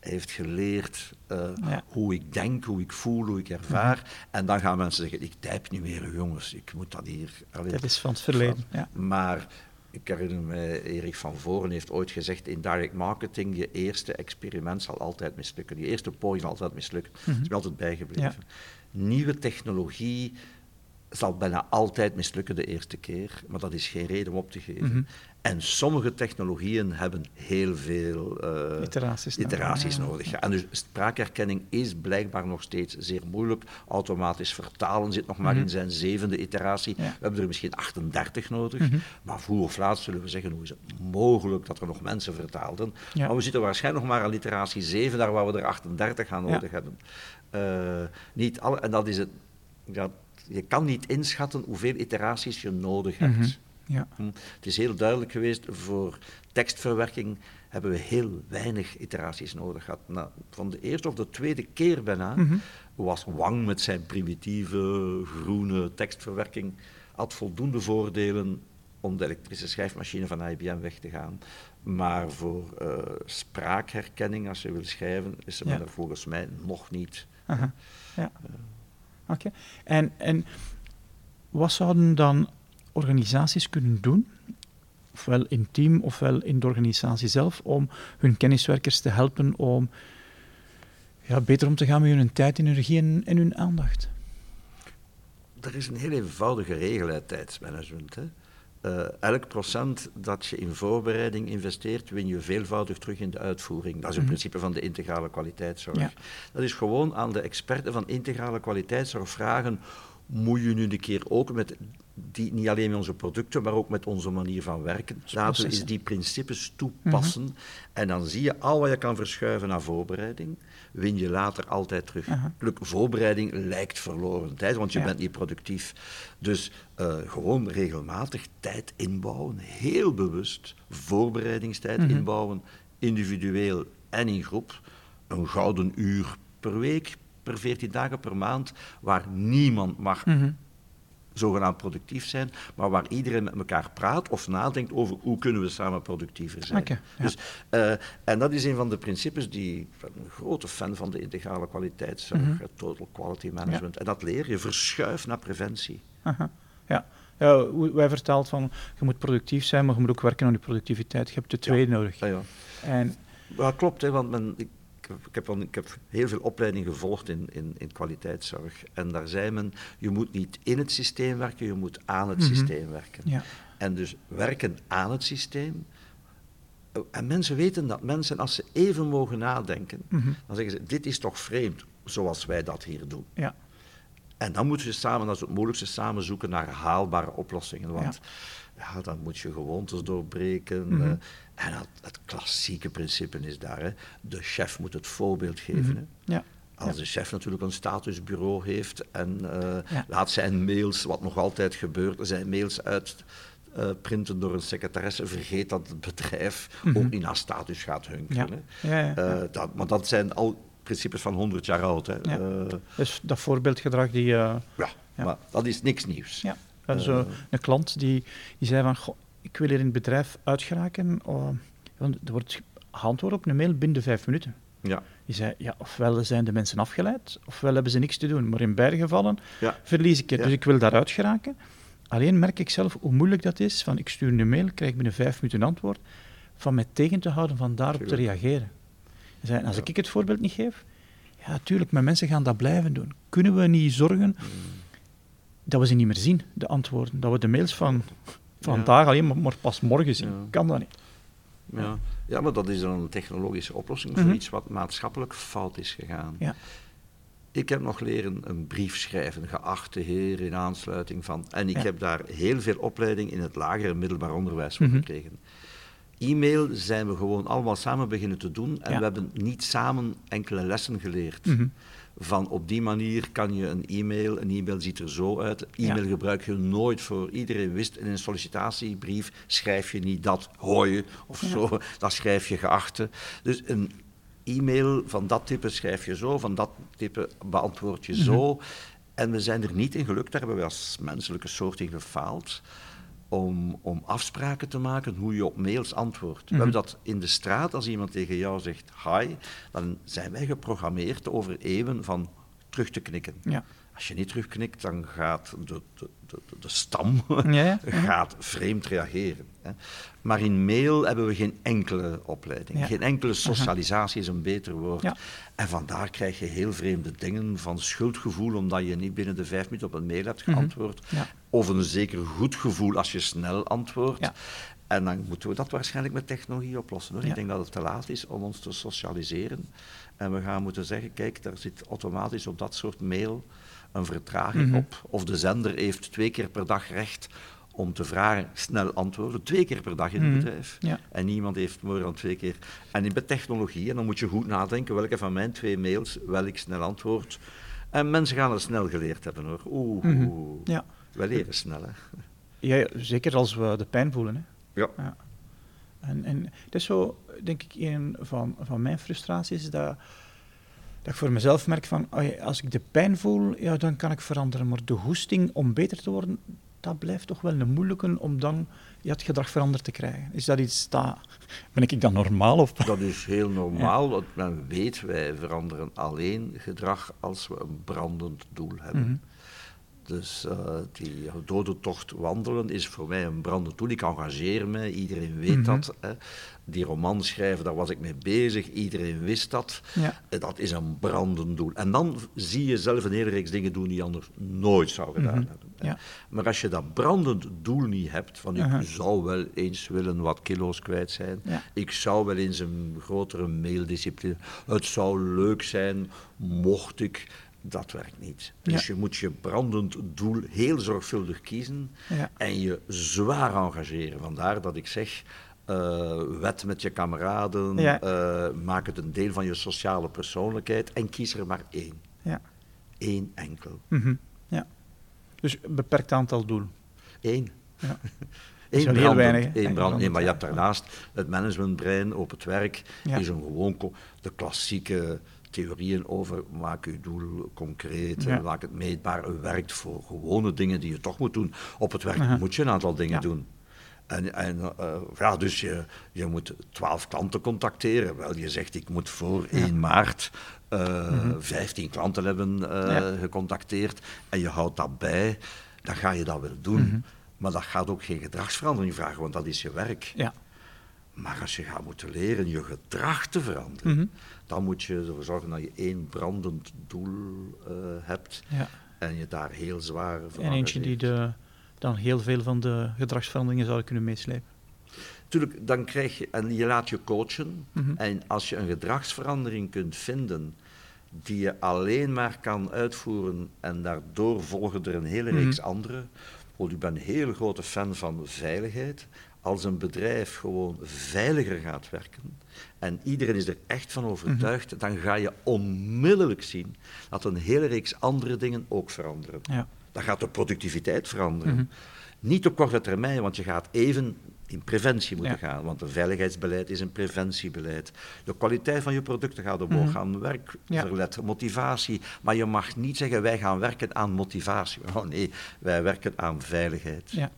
heeft geleerd uh, hoe ik denk, hoe ik voel, hoe ik ervaar. Mhm. En dan gaan mensen zeggen, ik typ niet meer, jongens, ik moet dat hier... dat is van het verleden, ja. Maar ik herinner me, Erik van Voren heeft ooit gezegd, in direct marketing, je eerste experiment zal altijd mislukken. Je eerste poging zal altijd mislukken. Dat is me altijd bijgebleven. Nieuwe technologie zal bijna altijd mislukken de eerste keer, maar dat is geen reden om op te geven. Mhm. En sommige technologieën hebben heel veel uh, iteraties, iteraties nodig. En dus spraakherkenning is blijkbaar nog steeds zeer moeilijk. Automatisch vertalen zit nog maar in mhm. zijn zevende iteratie. We hebben er misschien 38 nodig. Mhm. Maar vroeg of laat zullen we zeggen, hoe is het mogelijk dat er nog mensen vertaalden? Maar we zitten waarschijnlijk nog maar aan iteratie 7, daar waar we er 38 aan nodig hebben. Uh, niet alle, en dat is het... Ja, je kan niet inschatten hoeveel iteraties je nodig hebt. Mhm. Ja. Hm. Het is heel duidelijk geweest, voor tekstverwerking hebben we heel weinig iteraties nodig gehad. Nou, van de eerste of de tweede keer bijna mhm. was Wang met zijn primitieve groene tekstverwerking, had voldoende voordelen om de elektrische schrijfmachine van IBM weg te gaan. Maar voor uh, spraakherkenning, als je wil schrijven, is ze ja. er volgens mij nog niet. Ja. Uh, Oké. En, en wat zouden dan organisaties kunnen doen, ofwel in team ofwel in de organisatie zelf, om hun kenniswerkers te helpen om ja, beter om te gaan met hun tijd, energie en, en hun aandacht? Er is een heel eenvoudige regel uit tijdsmanagement. Hè? Uh, elk procent dat je in voorbereiding investeert, win je veelvoudig terug in de uitvoering. Dat is het mhm. principe van de integrale kwaliteitszorg. Dat is gewoon aan de experten van integrale kwaliteitszorg vragen moet je nu een keer ook met die, niet alleen met onze producten, maar ook met onze manier van werken, laten we die principes toepassen. Mhm. En dan zie je al wat je kan verschuiven naar voorbereiding, win je later altijd terug. Uh voorbereiding lijkt verloren tijd, want je bent niet productief. Dus uh, gewoon regelmatig tijd inbouwen, heel bewust voorbereidingstijd mhm. inbouwen, individueel en in groep. Een gouden uur per week, per 14 dagen per maand, waar niemand mag mhm. Zogenaamd productief zijn, maar waar iedereen met elkaar praat of nadenkt over hoe kunnen we samen productiever zijn. dus, uh, en dat is een van de principes die, ik ben een grote fan van de integrale kwaliteitszorg, mm total quality management, en dat leer je, verschuif naar preventie. Aha. Ja. Ja, wij vertelt van, je moet productief zijn, maar je moet ook werken aan je productiviteit. Je hebt de twee nodig. Ja, ja. En, ja, klopt, hè, want men, ik, ik heb, ik heb heel veel opleidingen gevolgd in, in, in kwaliteitszorg. En daar zei men, je moet niet in het systeem werken, je moet aan het mhm. systeem werken. Ja. En dus werken aan het systeem. En mensen weten dat mensen, als ze even mogen nadenken, mhm. dan zeggen ze, dit is toch vreemd, zoals wij dat hier doen. Ja. En dan moeten we samen, dat is het moeilijkste, samen zoeken naar haalbare oplossingen. Want ja, dan moet je gewoontes doorbreken. Mhm. eh, en het, het klassieke principe is daar, hè, de chef moet het voorbeeld geven. hè. Ja. Als de chef natuurlijk een statusbureau heeft en eh, Ja. laat zijn mails, wat nog altijd gebeurt, zijn mails uit eh, printen door een secretaresse, vergeet dat het bedrijf ook niet naar status gaat hunkeren. Mhm. Ja. Ja, ja, ja. Dat, maar dat zijn al principes van 100 jaar oud. Hè. Ja. Dus dat voorbeeldgedrag die... ja, Ja. maar dat is niks nieuws. Zo een klant die, die zei van, goh, ik wil hier in het bedrijf uitgeraken. Oh, want er wordt geantwoord op een mail binnen vijf minuten. Ja. Die zei, ja, ofwel zijn de mensen afgeleid, ofwel hebben ze niks te doen. Maar in beide gevallen Ja. verlies ik het. Ja. Dus ik wil daaruit geraken. Alleen merk ik zelf hoe moeilijk dat is. Van, ik stuur een mail, krijg binnen vijf minuten een antwoord. Van mij tegen te houden, van daarop te reageren. Zei, als Ja. ik het voorbeeld niet geef, ja, tuurlijk, maar mensen gaan dat blijven doen. Kunnen we niet zorgen dat we ze niet meer zien, de antwoorden? Dat we de mails van vandaag alleen maar, maar pas morgen zien. Ja. Kan dat niet? Ja. ja, maar dat is dan een technologische oplossing voor Mhm. iets wat maatschappelijk fout is gegaan. Ja. Ik heb nog leren een brief schrijven, geachte heer, in aansluiting van. En ik Ja. heb daar heel veel opleiding in het lager en middelbaar onderwijs voor Mhm. gekregen. E-mail zijn we gewoon allemaal samen beginnen te doen en Ja. we hebben niet samen enkele lessen geleerd. Mhm. Van op die manier kan je een e-mail, een e-mail ziet er zo uit. E-mail Ja. gebruik je nooit voor. Iedereen wist in een sollicitatiebrief schrijf je niet dat hoi of Ja. zo, dat schrijf je geachte. Dus een e-mail van dat type schrijf je zo, van dat type beantwoord je zo. En we zijn er niet in gelukt, daar hebben we als menselijke soort in gefaald. Om, om afspraken te maken hoe je op mails antwoordt. We hebben dat in de straat, als iemand tegen jou zegt hi, dan zijn wij geprogrammeerd over eeuwen van terug te knikken. Ja. Als je niet terugknikt, dan gaat de, de, de, de stam Ja, gaat vreemd reageren. Hè. Maar in mail hebben we geen enkele opleiding. Ja. Geen enkele socialisatie is een beter woord. Ja. En vandaar krijg je heel vreemde dingen van schuldgevoel omdat je niet binnen de vijf minuten op een mail hebt Mhm. geantwoord. Of een zeker goed gevoel als je snel antwoordt. En dan moeten we dat waarschijnlijk met technologie oplossen. Ik denk dat het te laat is om ons te socialiseren. En we gaan moeten zeggen, kijk, daar zit automatisch op dat soort mail een vertraging Mhm. op. Of de zender heeft twee keer per dag recht om te vragen, snel antwoorden. Twee keer per dag in het Mhm. bedrijf. Ja. En niemand heeft meer dan twee keer. En in- met technologie, en dan moet je goed nadenken welke van mijn twee mails wel ik snel antwoord. En mensen gaan het snel geleerd hebben hoor. Oeh, Mhm. oeh. Ja. wij leren snel hè. Ja, zeker als we de pijn voelen. Hè. Ja. Ja. En, en het is zo, denk ik, een van, van mijn frustraties, dat, dat ik voor mezelf merk van, als ik de pijn voel, ja, dan kan ik veranderen. Maar de goesting om beter te worden, dat blijft toch wel een moeilijke om dan ja, het gedrag veranderd te krijgen. Is dat iets, dat, ben ik dan normaal? Of? Dat is heel normaal, want men weet, wij veranderen alleen gedrag als we een brandend doel hebben. Mhm. Dus eh, die dodentocht wandelen is voor mij een brandend doel. Ik engageer me, iedereen weet Mhm. dat. Hè. Die roman schrijven, daar was ik mee bezig, iedereen wist dat. Ja. Eh, Dat is een brandend doel. En dan zie je zelf een hele reeks dingen doen die je anders nooit zou gedaan Mhm. hebben. hè. Ja. Maar als je dat brandend doel niet hebt, van ik Aha. zou wel eens willen wat kilo's kwijt zijn, Ja. ik zou wel eens een grotere maildiscipline, het zou leuk zijn mocht ik, dat werkt niet. Dus Ja. je moet je brandend doel heel zorgvuldig kiezen Ja. en je zwaar engageren. Vandaar dat ik zeg, eh, wet met je kameraden, Ja. eh, maak het een deel van je sociale persoonlijkheid en kies er maar één. Ja. Eén enkel. Mhm. ja. Dus een beperkt aantal doelen. Eén. Ja. Eén wel heel weinig, één brand. Nee, maar je hebt daarnaast het managementbrein op het werk, Ja. is een gewoon de klassieke theorieën over maak je doel concreet, Ja. maak het meetbaar, werkt voor gewone dingen die je toch moet doen. Op het werk moet je een aantal dingen Ja. doen. En, en eh, ja, dus je, je moet twaalf klanten contacteren. Wel, je zegt ik moet voor 1 maart eh 15 klanten hebben eh, Mhm. Ja. gecontacteerd en je houdt dat bij, dan ga je dat wel doen. Mhm. Maar dat gaat ook geen gedragsverandering vragen, want dat is je werk. Ja. Maar als je gaat moeten leren je gedrag te veranderen, Mhm. dan moet je ervoor zorgen dat je één brandend doel eh, hebt ja. en je daar heel zwaar voor En eentje die de, dan heel veel van de gedragsveranderingen zou kunnen meeslepen. Tuurlijk, dan krijg je, en je laat je coachen. Mhm. En als je een gedragsverandering kunt vinden die je alleen maar kan uitvoeren en daardoor volgen er een hele reeks Mhm. andere, Want ik ben een heel grote fan van veiligheid. Als een bedrijf gewoon veiliger gaat werken en iedereen is er echt van overtuigd, Mhm. dan ga je onmiddellijk zien dat een hele reeks andere dingen ook veranderen. Ja. Dan gaat de productiviteit veranderen. Mhm. Niet op korte termijn, want je gaat even in preventie moeten Ja. gaan. Want een veiligheidsbeleid is een preventiebeleid. De kwaliteit van je producten gaat omhoog gaan. Ja. Werkverlet, motivatie. Maar je mag niet zeggen, wij gaan werken aan motivatie. Oh nee, wij werken aan veiligheid. Ja.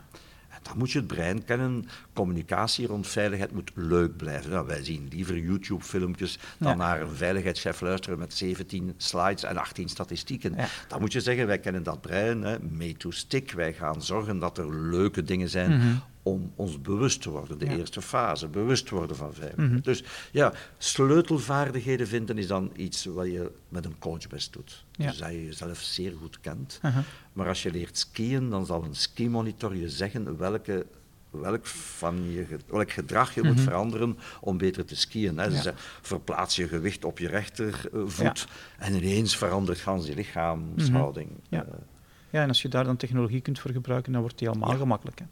Dan moet je het brein kennen. Communicatie rond veiligheid moet leuk blijven. Nou, wij zien liever YouTube-filmpjes dan Ja. naar een veiligheidschef luisteren met 17 slides en 18 statistieken. Ja. Dan moet je zeggen, wij kennen dat brein, hè, mee to stick. Wij gaan zorgen dat er leuke dingen zijn Mhm. Om ons bewust te worden. De Ja. eerste fase, bewust worden van veiligheid. Mhm. Dus ja, sleutelvaardigheden vinden is dan iets wat je met een coach best doet. Ja. Dus dat je jezelf zeer goed kent. Aha. Maar als je leert skiën, dan zal een skimonitor je zeggen welke, welk, van je, welk gedrag je moet Mhm. veranderen om beter te skiën. Hè. Ja. zeggen, verplaats je gewicht op je rechtervoet en ineens verandert gans je lichaamshouding. Mhm. Ja. Eh, Ja, en als je daar dan technologie kunt voor gebruiken, dan wordt die allemaal gemakkelijk. Hè?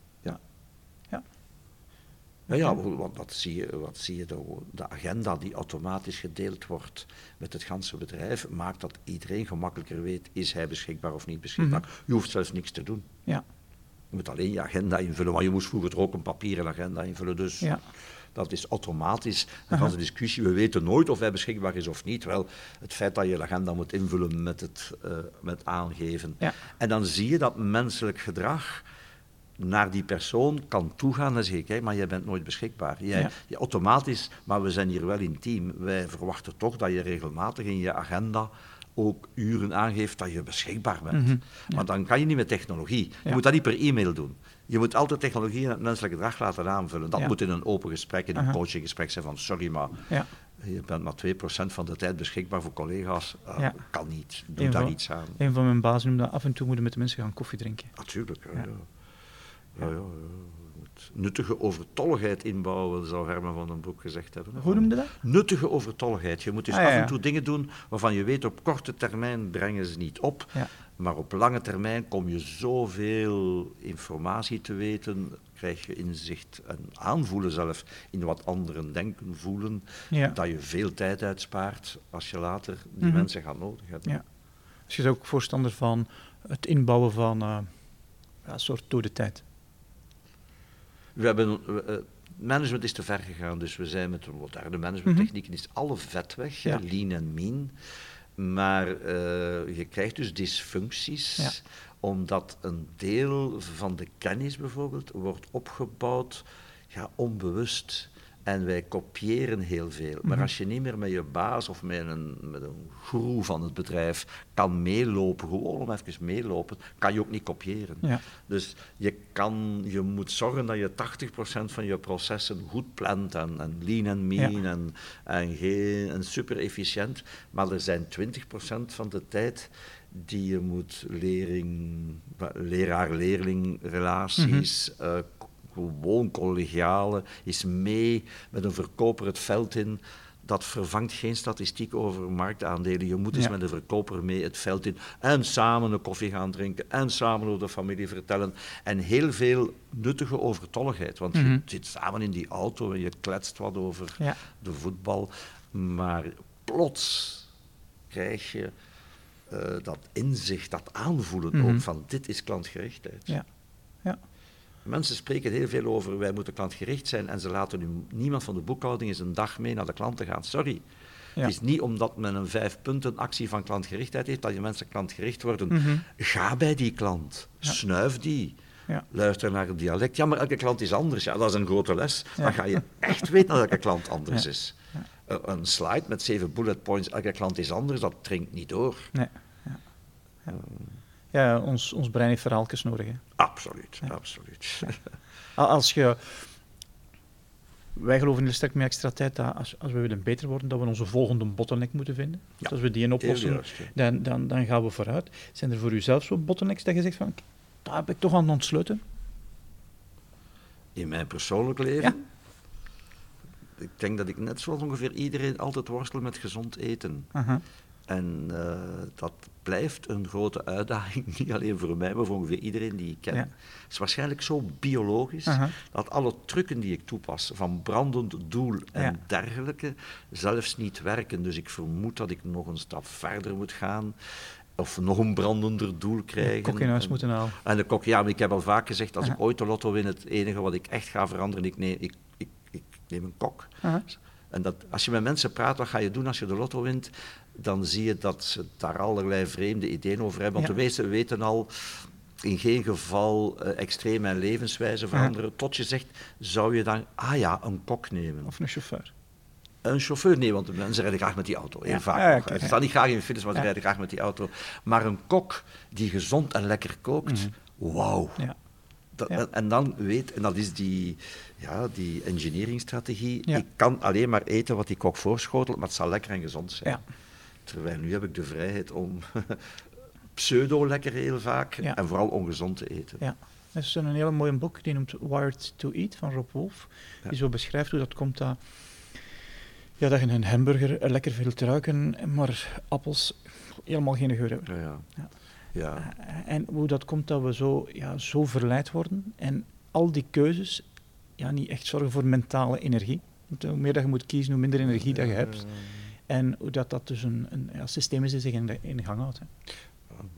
Ja. Ja. Ja, ja, want wat zie je, wat zie je de, de agenda die automatisch gedeeld wordt met het ganse bedrijf, maakt dat iedereen gemakkelijker weet, is hij beschikbaar of niet beschikbaar. Mhm. Je hoeft zelfs niks te doen. Ja. Je moet alleen je agenda invullen, want je moest vroeger ook een papieren agenda invullen. Dus Ja. dat is automatisch. Dan was de discussie, we weten nooit of hij beschikbaar is of niet. Wel, het feit dat je de agenda moet invullen met het eh, met aangeven. Ja. En dan zie je dat menselijk gedrag naar die persoon kan toegaan en zeggen, kijk, maar jij bent nooit beschikbaar. Jij, Ja. je automatisch, maar we zijn hier wel intiem. Wij verwachten toch dat je regelmatig in je agenda ook uren aangeeft dat je beschikbaar bent. Mhm. Maar dan kan je niet met technologie. Je Ja. moet dat niet per e-mail doen. Je moet altijd technologie en het menselijk gedrag laten aanvullen. Dat moet in een open gesprek, in een coachinggesprek zijn van sorry, maar Ja. je bent maar 2% van de tijd beschikbaar voor collega's. Uh, Ja. Kan niet. Doe daar van- iets aan. Een van mijn bazen noemde dat af en toe moeten met de mensen gaan koffie drinken. Natuurlijk. Ja, Ja. Ja. Ja, Nuttige overtolligheid inbouwen, zou Herman van den Broek gezegd hebben. Hoe noemde dat? Nuttige overtolligheid. Je moet dus Ah, ja, af en toe dingen doen waarvan je weet op korte termijn brengen ze niet op. Ja. Maar op lange termijn kom je zoveel informatie te weten, krijg je inzicht en aanvoelen zelf in wat anderen denken, voelen, dat je veel tijd uitspaart als je later die Mhm. mensen gaat nodig hebben. Ja. Dus je bent ook voorstander van het inbouwen van eh, een soort dode tijd. We hebben, eh, management is te ver gegaan, dus we zijn met de moderne managementtechnieken, is alle vet weg, Mhm. Ja. lean en mean. Maar eh, je krijgt dus dysfuncties, Ja. omdat een deel van de kennis bijvoorbeeld wordt opgebouwd ja, onbewust. En wij kopiëren heel veel. Maar Mhm. als je niet meer met je baas of met een, met een guru van het bedrijf kan meelopen, gewoon om even meelopen, kan je ook niet kopiëren. Ja. Dus je, kan, je moet zorgen dat je 80% van je processen goed plant en, en lean en mean Ja. en, en, geen, en super efficiënt. Maar er zijn 20% van de tijd die je moet lering, leraar-leerling relaties, Mhm. eh, gewoon collegiale, is mee met een verkoper het veld in. Dat vervangt geen statistiek over marktaandelen. Je moet eens Ja. met de verkoper mee het veld in en samen een koffie gaan drinken en samen over de familie vertellen. En heel veel nuttige overtolligheid. Want Mhm. je zit samen in die auto en je kletst wat over Ja. de voetbal. Maar plots krijg je eh, dat inzicht, dat aanvoelen Mhm. ook van dit is klantgerichtheid. Ja. Ja. Mensen spreken heel veel over wij moeten klantgericht zijn en ze laten nu niemand van de boekhouding eens een dag mee naar de klant te gaan. Sorry. Ja. Het is niet omdat men een vijf punten actie van klantgerichtheid heeft dat je mensen klantgericht worden. Mhm. Ga bij die klant, Ja. snuif die. Ja. Luister naar het dialect. Ja, maar elke klant is anders. Ja, dat is een grote les. Dan ga je echt weten dat elke klant anders is. Eh, Een slide met zeven bullet points, elke klant is anders, dat dringt niet door. Nee. Ja. Ons, ons brein heeft verhaaltjes nodig. Hè. Absoluut, Ja. absoluut. Al- Als je... Wij geloven heel sterk met extra tijd dat als, als we willen beter worden, dat we onze volgende bottleneck moeten vinden. Dus als we die oplossen, dan, dan, dan gaan we vooruit. Zijn er voor u zelf zo bottlenecks dat je zegt van, daar heb ik toch aan ontsluiten? In mijn persoonlijk leven, ik denk dat ik net zoals ongeveer iedereen altijd worstel met gezond eten. Aha. En uh, dat blijft een grote uitdaging, niet alleen voor mij, maar voor ongeveer iedereen die ik ken. Het is waarschijnlijk zo biologisch dat alle trucken die ik toepas, van brandend doel en dergelijke, zelfs niet werken. Dus ik vermoed dat ik nog een stap verder moet gaan of nog een brandender doel krijgen. De kok in huis moeten halen. En de kok, ja, maar ik heb al vaak gezegd, als ik ooit de lotto win, het enige wat ik echt ga veranderen, ik neem, ik, ik, ik neem een kok. En dat, als je met mensen praat, wat ga je doen als je de lotto wint? Dan zie je dat ze daar allerlei vreemde ideeën over hebben. Want de meesten weten al, in geen geval uh, extreem mijn levenswijze veranderen. Tot je zegt, zou je dan, ah ja, een kok nemen. Of een chauffeur. Een chauffeur, nee, want de mensen rijden graag met die auto. Heel vaak. Ja, staan niet graag in files, maar ze rijden graag met die auto. Maar een kok die gezond en lekker kookt, mm wauw. Dat, en, dan weet, en dat is die, ja, die engineeringstrategie. Ik kan alleen maar eten wat die kok voorschotelt, maar het zal lekker en gezond zijn. Terwijl nu heb ik de vrijheid om pseudo-lekker heel vaak en vooral ongezond te eten. Ja. Dat is een heel mooi boek, die noemt Wired to Eat van Rob Wolf. Die zo beschrijft hoe dat komt dat ja, dat je een hamburger lekker veel te ruiken, maar appels helemaal geen geur hebben. Ja, ja. ja. Eh, en hoe dat komt dat we zo, ja, zo verleid worden en al die keuzes ja, niet echt zorgen voor mentale energie. Want hoe meer dat je moet kiezen, hoe minder energie dat je hebt. En hoe dat, dat dus een, een ja, systeem is die zich in, de, in gang houdt. Hè.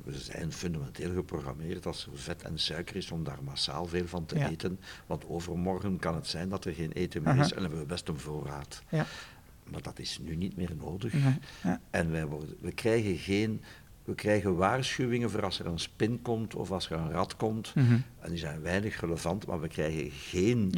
We zijn fundamenteel geprogrammeerd als er vet en suiker is om daar massaal veel van te eten. Want overmorgen kan het zijn dat er geen eten meer is en hebben we best een voorraad. Ja. Maar dat is nu niet meer nodig. Ja. En wij worden, we, krijgen geen, we krijgen waarschuwingen voor als er een spin komt of als er een rat komt. Mhm. En die zijn weinig relevant, maar we krijgen geen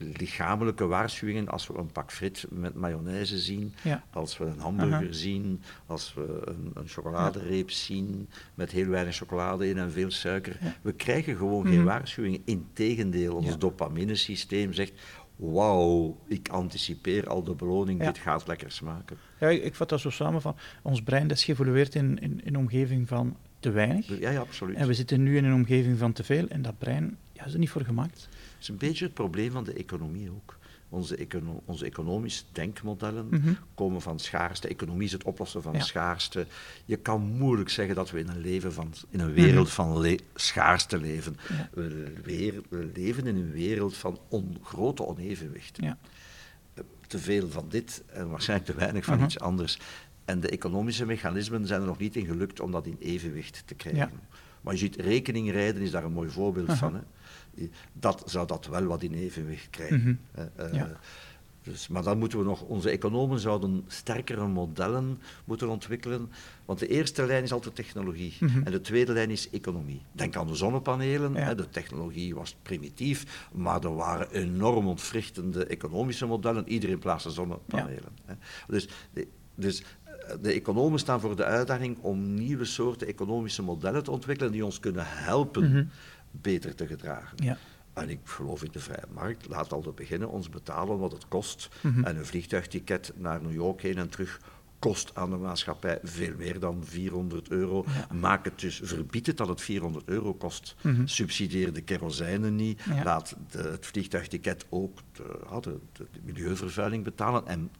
lichamelijke waarschuwingen als we een pak frit met mayonaise zien, als we een hamburger zien, als we een, een chocoladereep zien met heel weinig chocolade in en veel suiker. We krijgen gewoon geen mhm. waarschuwingen. Integendeel, ons dopaminesysteem zegt wauw, ik anticipeer al de beloning, dit gaat lekker smaken. Ja, ik, vat dat zo samen van, ons brein dat is geëvolueerd in, in, omgeving van te weinig. Ja, ja, absoluut. En we zitten nu in een omgeving van te veel en dat brein ja, is er niet voor gemaakt. Is een beetje het probleem van de economie ook. Onze, econo onze economische denkmodellen mhm. komen van schaarste. Economie is het oplossen van schaarste. Je kan moeilijk zeggen dat we in een, leven van, in een wereld mhm. van schaarste leven. We, we, leven in een wereld van on grote onevenwichten. Ja. Te veel van dit en waarschijnlijk te weinig van mhm. iets anders. En de economische mechanismen zijn er nog niet in gelukt om dat in evenwicht te krijgen. Maar je ziet, rekeningrijden is daar een mooi voorbeeld van. Hè dat zou dat wel wat in evenwicht krijgen. Mhm. Eh, dus, maar dan moeten we nog, onze economen zouden sterkere modellen moeten ontwikkelen. Want de eerste lijn is altijd technologie mhm. en de tweede lijn is economie. Denk aan de zonnepanelen. Hè, de technologie was primitief, maar er waren enorm ontwrichtende economische modellen. Iedereen plaatste zonnepanelen. Hè. Dus, de, dus eh, de economen staan voor de uitdaging om nieuwe soorten economische modellen te ontwikkelen die ons kunnen helpen. Mhm beter te gedragen. Ja. En ik geloof in de vrije markt. Laat al te beginnen ons betalen wat het kost. Mhm. En een vliegtuigticket naar New York heen en terug kost aan de maatschappij veel meer dan 400 euro. Maak het dus, verbied het dat het 400 euro kost. Mm Subsidieer de kerosine niet. Laat de, het vliegtuigticket ook de, de, milieuvervuiling betalen. En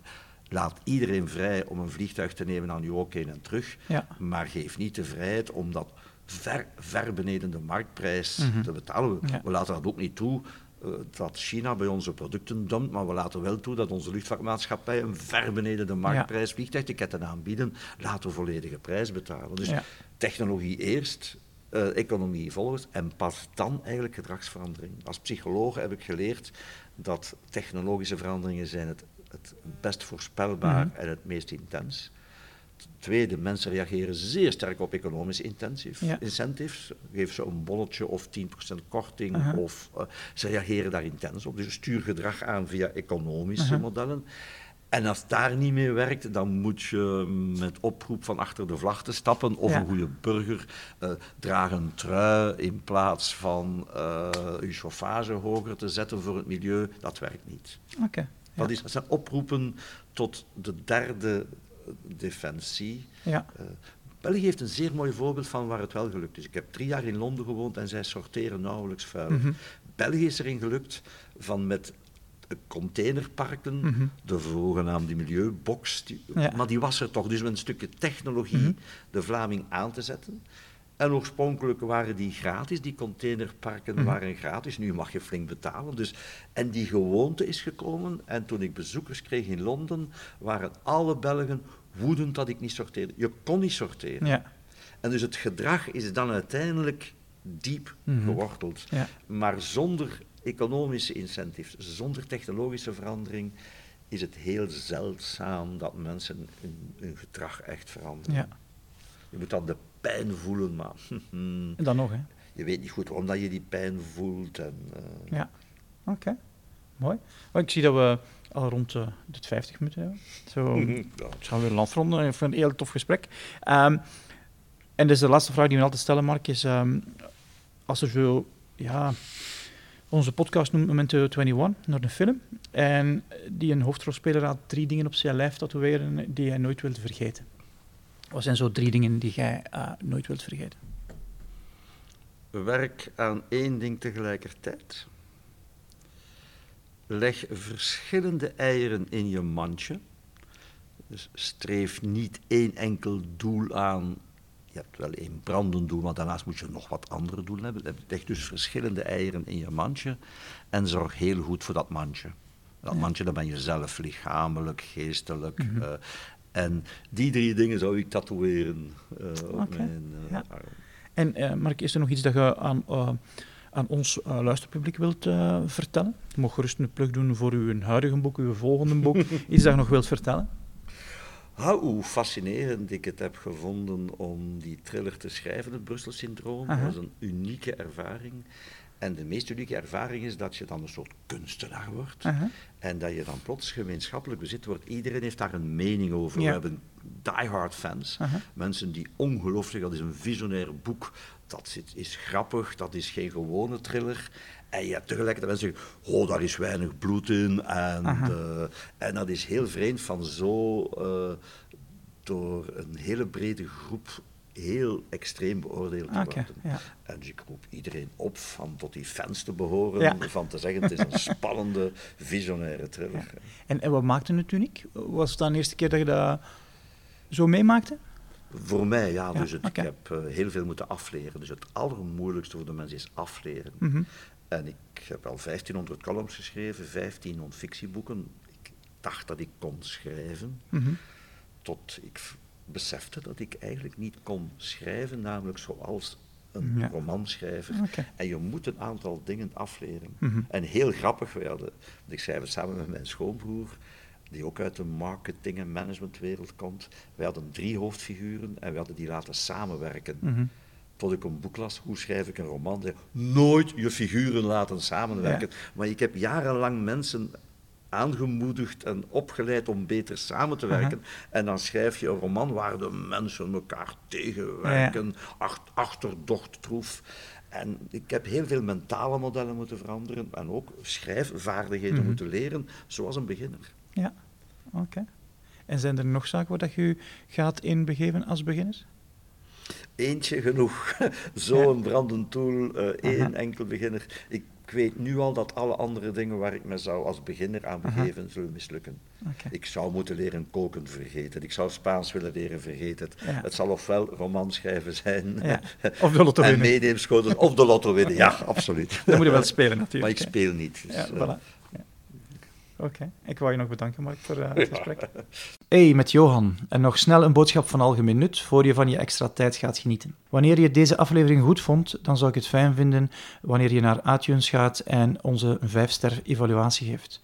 laat iedereen vrij om een vliegtuig te nemen naar New York heen en terug. Maar geef niet de vrijheid om dat ver, ver beneden de marktprijs mhm. te betalen. We, laten dat ook niet toe uh, dat China bij onze producten dumpt, maar we laten wel toe dat onze luchtvaartmaatschappij een ver beneden de marktprijs vliegtuigtiketten aanbieden. Laten we volledige prijs betalen. Dus technologie eerst, uh, economie volgens en pas dan eigenlijk gedragsverandering. Als psycholoog heb ik geleerd dat technologische veranderingen zijn het, het best voorspelbaar mm en het meest intens. Tweede, mensen reageren zeer sterk op economische intensief, incentives. Geef ze een bonnetje of 10% korting. of, uh, ze reageren daar intens op. Dus stuur gedrag aan via economische modellen. En als daar niet mee werkt, dan moet je met oproep van achter de vlag te stappen. Of een goede burger uh, draag een trui in plaats van uh, je chauffage hoger te zetten voor het milieu. Dat werkt niet. Okay, dat, is, dat zijn oproepen tot de derde defensie. Ja. Uh, België heeft een zeer mooi voorbeeld van waar het wel gelukt is. Ik heb drie jaar in Londen gewoond en zij sorteren nauwelijks vuil. Mhm. België is erin gelukt van met containerparken, Mhm. de zogenaamde milieubox, die- Ja. maar die was er toch. Dus met een stukje technologie Mhm. de Vlaming aan te zetten. En oorspronkelijk waren die gratis, die containerparken waren gratis. Nu mag je flink betalen. Dus, en die gewoonte is gekomen. En toen ik bezoekers kreeg in Londen, waren alle Belgen woedend dat ik niet sorteerde. Je kon niet sorteren. Ja. En dus het gedrag is dan uiteindelijk diep Mhm. geworteld. Ja. Maar zonder economische incentives, zonder technologische verandering, is het heel zeldzaam dat mensen hun, hun gedrag echt veranderen. Ja. Je moet dan de pijn voelen, maar En dan nog, hè? je weet niet goed waarom dat je die pijn voelt. En, eh, Ja. Oké. Mooi. Maar ik zie dat we al rond eh, de 50 minuten hebben. Zo, ja. Ik ga weer afronden. Ik vind het een heel tof gesprek. Ehm, en dus de laatste vraag die we altijd stellen, Mark, is... ehm, als er zo... Ja, onze podcast noemt Memento 21, naar een film. En die een hoofdrolspeler had drie dingen op zijn lijf tatoeëren die hij nooit wilde vergeten. Wat zijn zo drie dingen die jij eh, nooit wilt vergeten? Werk aan één ding tegelijkertijd. Leg verschillende eieren in je mandje. Dus streef niet één enkel doel aan. Je hebt wel één brandend doel, maar daarnaast moet je nog wat andere doelen hebben. Leg dus verschillende eieren in je mandje en zorg heel goed voor dat mandje. Dat Ja. mandje, dat ben je zelf, lichamelijk, geestelijk. Mhm. eh, en die drie dingen zou ik tatoeëren eh, op mijn eh, ja. arm. En Mark, is er nog iets dat je aan, aan ons eh, luisterpubliek wilt eh, vertellen? Je mag gerust een plug doen voor uw huidige boek, uw volgende boek. iets dat je nog wilt vertellen? Ah, hoe fascinerend ik het heb gevonden om die thriller te schrijven, het Brussel-syndroom. Dat was een unieke ervaring. En de meest unieke ervaring is dat je dan een soort kunstenaar wordt. En dat je dan plots gemeenschappelijk bezit wordt. Iedereen heeft daar een mening over. Ja. We hebben diehard fans. Mensen die ongelooflijk, dat is een visionair boek. Dat is, grappig, dat is geen gewone thriller. En je hebt tegelijkertijd mensen die zeggen, oh, daar is weinig bloed in. En, eh, en dat is heel vreemd van zo eh, door een hele brede groep heel extreem beoordeeld te worden. ja. En dus ik roep iedereen op van tot die fans te behoren, Ja. van te zeggen het is een spannende, visionaire thriller. En, en wat maakte het uniek? Was het dan de eerste keer dat je dat zo meemaakte? Voor mij, ja. Ja, Dus het, ik heb eh, heel veel moeten afleren. Dus het allermoeilijkste voor de mensen is afleren. Mhm. En ik heb al 1500 columns geschreven, 15 non-fictieboeken. Ik dacht dat ik kon schrijven, Mhm. tot ik besefte dat ik eigenlijk niet kon schrijven, namelijk zoals een Ja. romanschrijver. En je moet een aantal dingen afleren. Mhm. En heel grappig, we hadden, want ik schrijf het samen met mijn schoonbroer, die ook uit de marketing- en managementwereld komt. Wij hadden drie hoofdfiguren en we hadden die laten samenwerken. Mhm. Tot ik een boek las, hoe schrijf ik een roman? Zei, nooit je figuren laten samenwerken. Maar ik heb jarenlang mensen aangemoedigd en opgeleid om beter samen te werken. En dan schrijf je een roman waar de mensen elkaar tegenwerken, ach- achterdocht troef. En ik heb heel veel mentale modellen moeten veranderen en ook schrijfvaardigheden Mhm. moeten leren, zoals een beginner. Ja, oké. En zijn er nog zaken waar dat je u gaat inbegeven als beginner? Eentje genoeg. Zo'n brandend tool, eh, één enkel beginner. Ik weet nu al dat alle andere dingen waar ik me zou als beginner aan Aha. begeven, zullen mislukken. Ik zou moeten leren koken vergeten. Ik zou Spaans willen leren vergeten. Het, Ja. het zal ofwel roman schrijven zijn. Ja. Of de lotto en winnen. meeneemschoten. Of de lotto winnen. Ja, absoluut. Dan moet je wel spelen maar natuurlijk. ik hè. speel niet. Dus, Ja, eh, voilà. Oké, ik wou je nog bedanken, Mark, voor eh, het gesprek. Hey, met Johan. En nog snel een boodschap van algemeen nut voor je van je extra tijd gaat genieten. Wanneer je deze aflevering goed vond, dan zou ik het fijn vinden wanneer je naar iTunes gaat en onze een 5-ster evaluatie geeft.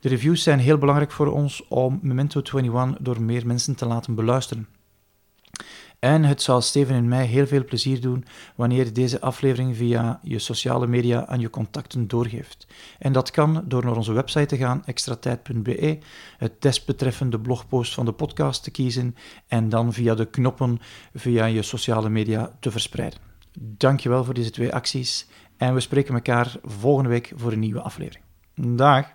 De reviews zijn heel belangrijk voor ons om Memento 21 door meer mensen te laten beluisteren. En het zal Steven en mij heel veel plezier doen wanneer je deze aflevering via je sociale media aan je contacten doorgeeft. En dat kan door naar onze website te gaan, extratijd.be, het desbetreffende blogpost van de podcast te kiezen en dan via de knoppen via je sociale media te verspreiden. Dankjewel voor deze twee acties en we spreken elkaar volgende week voor een nieuwe aflevering. Dag!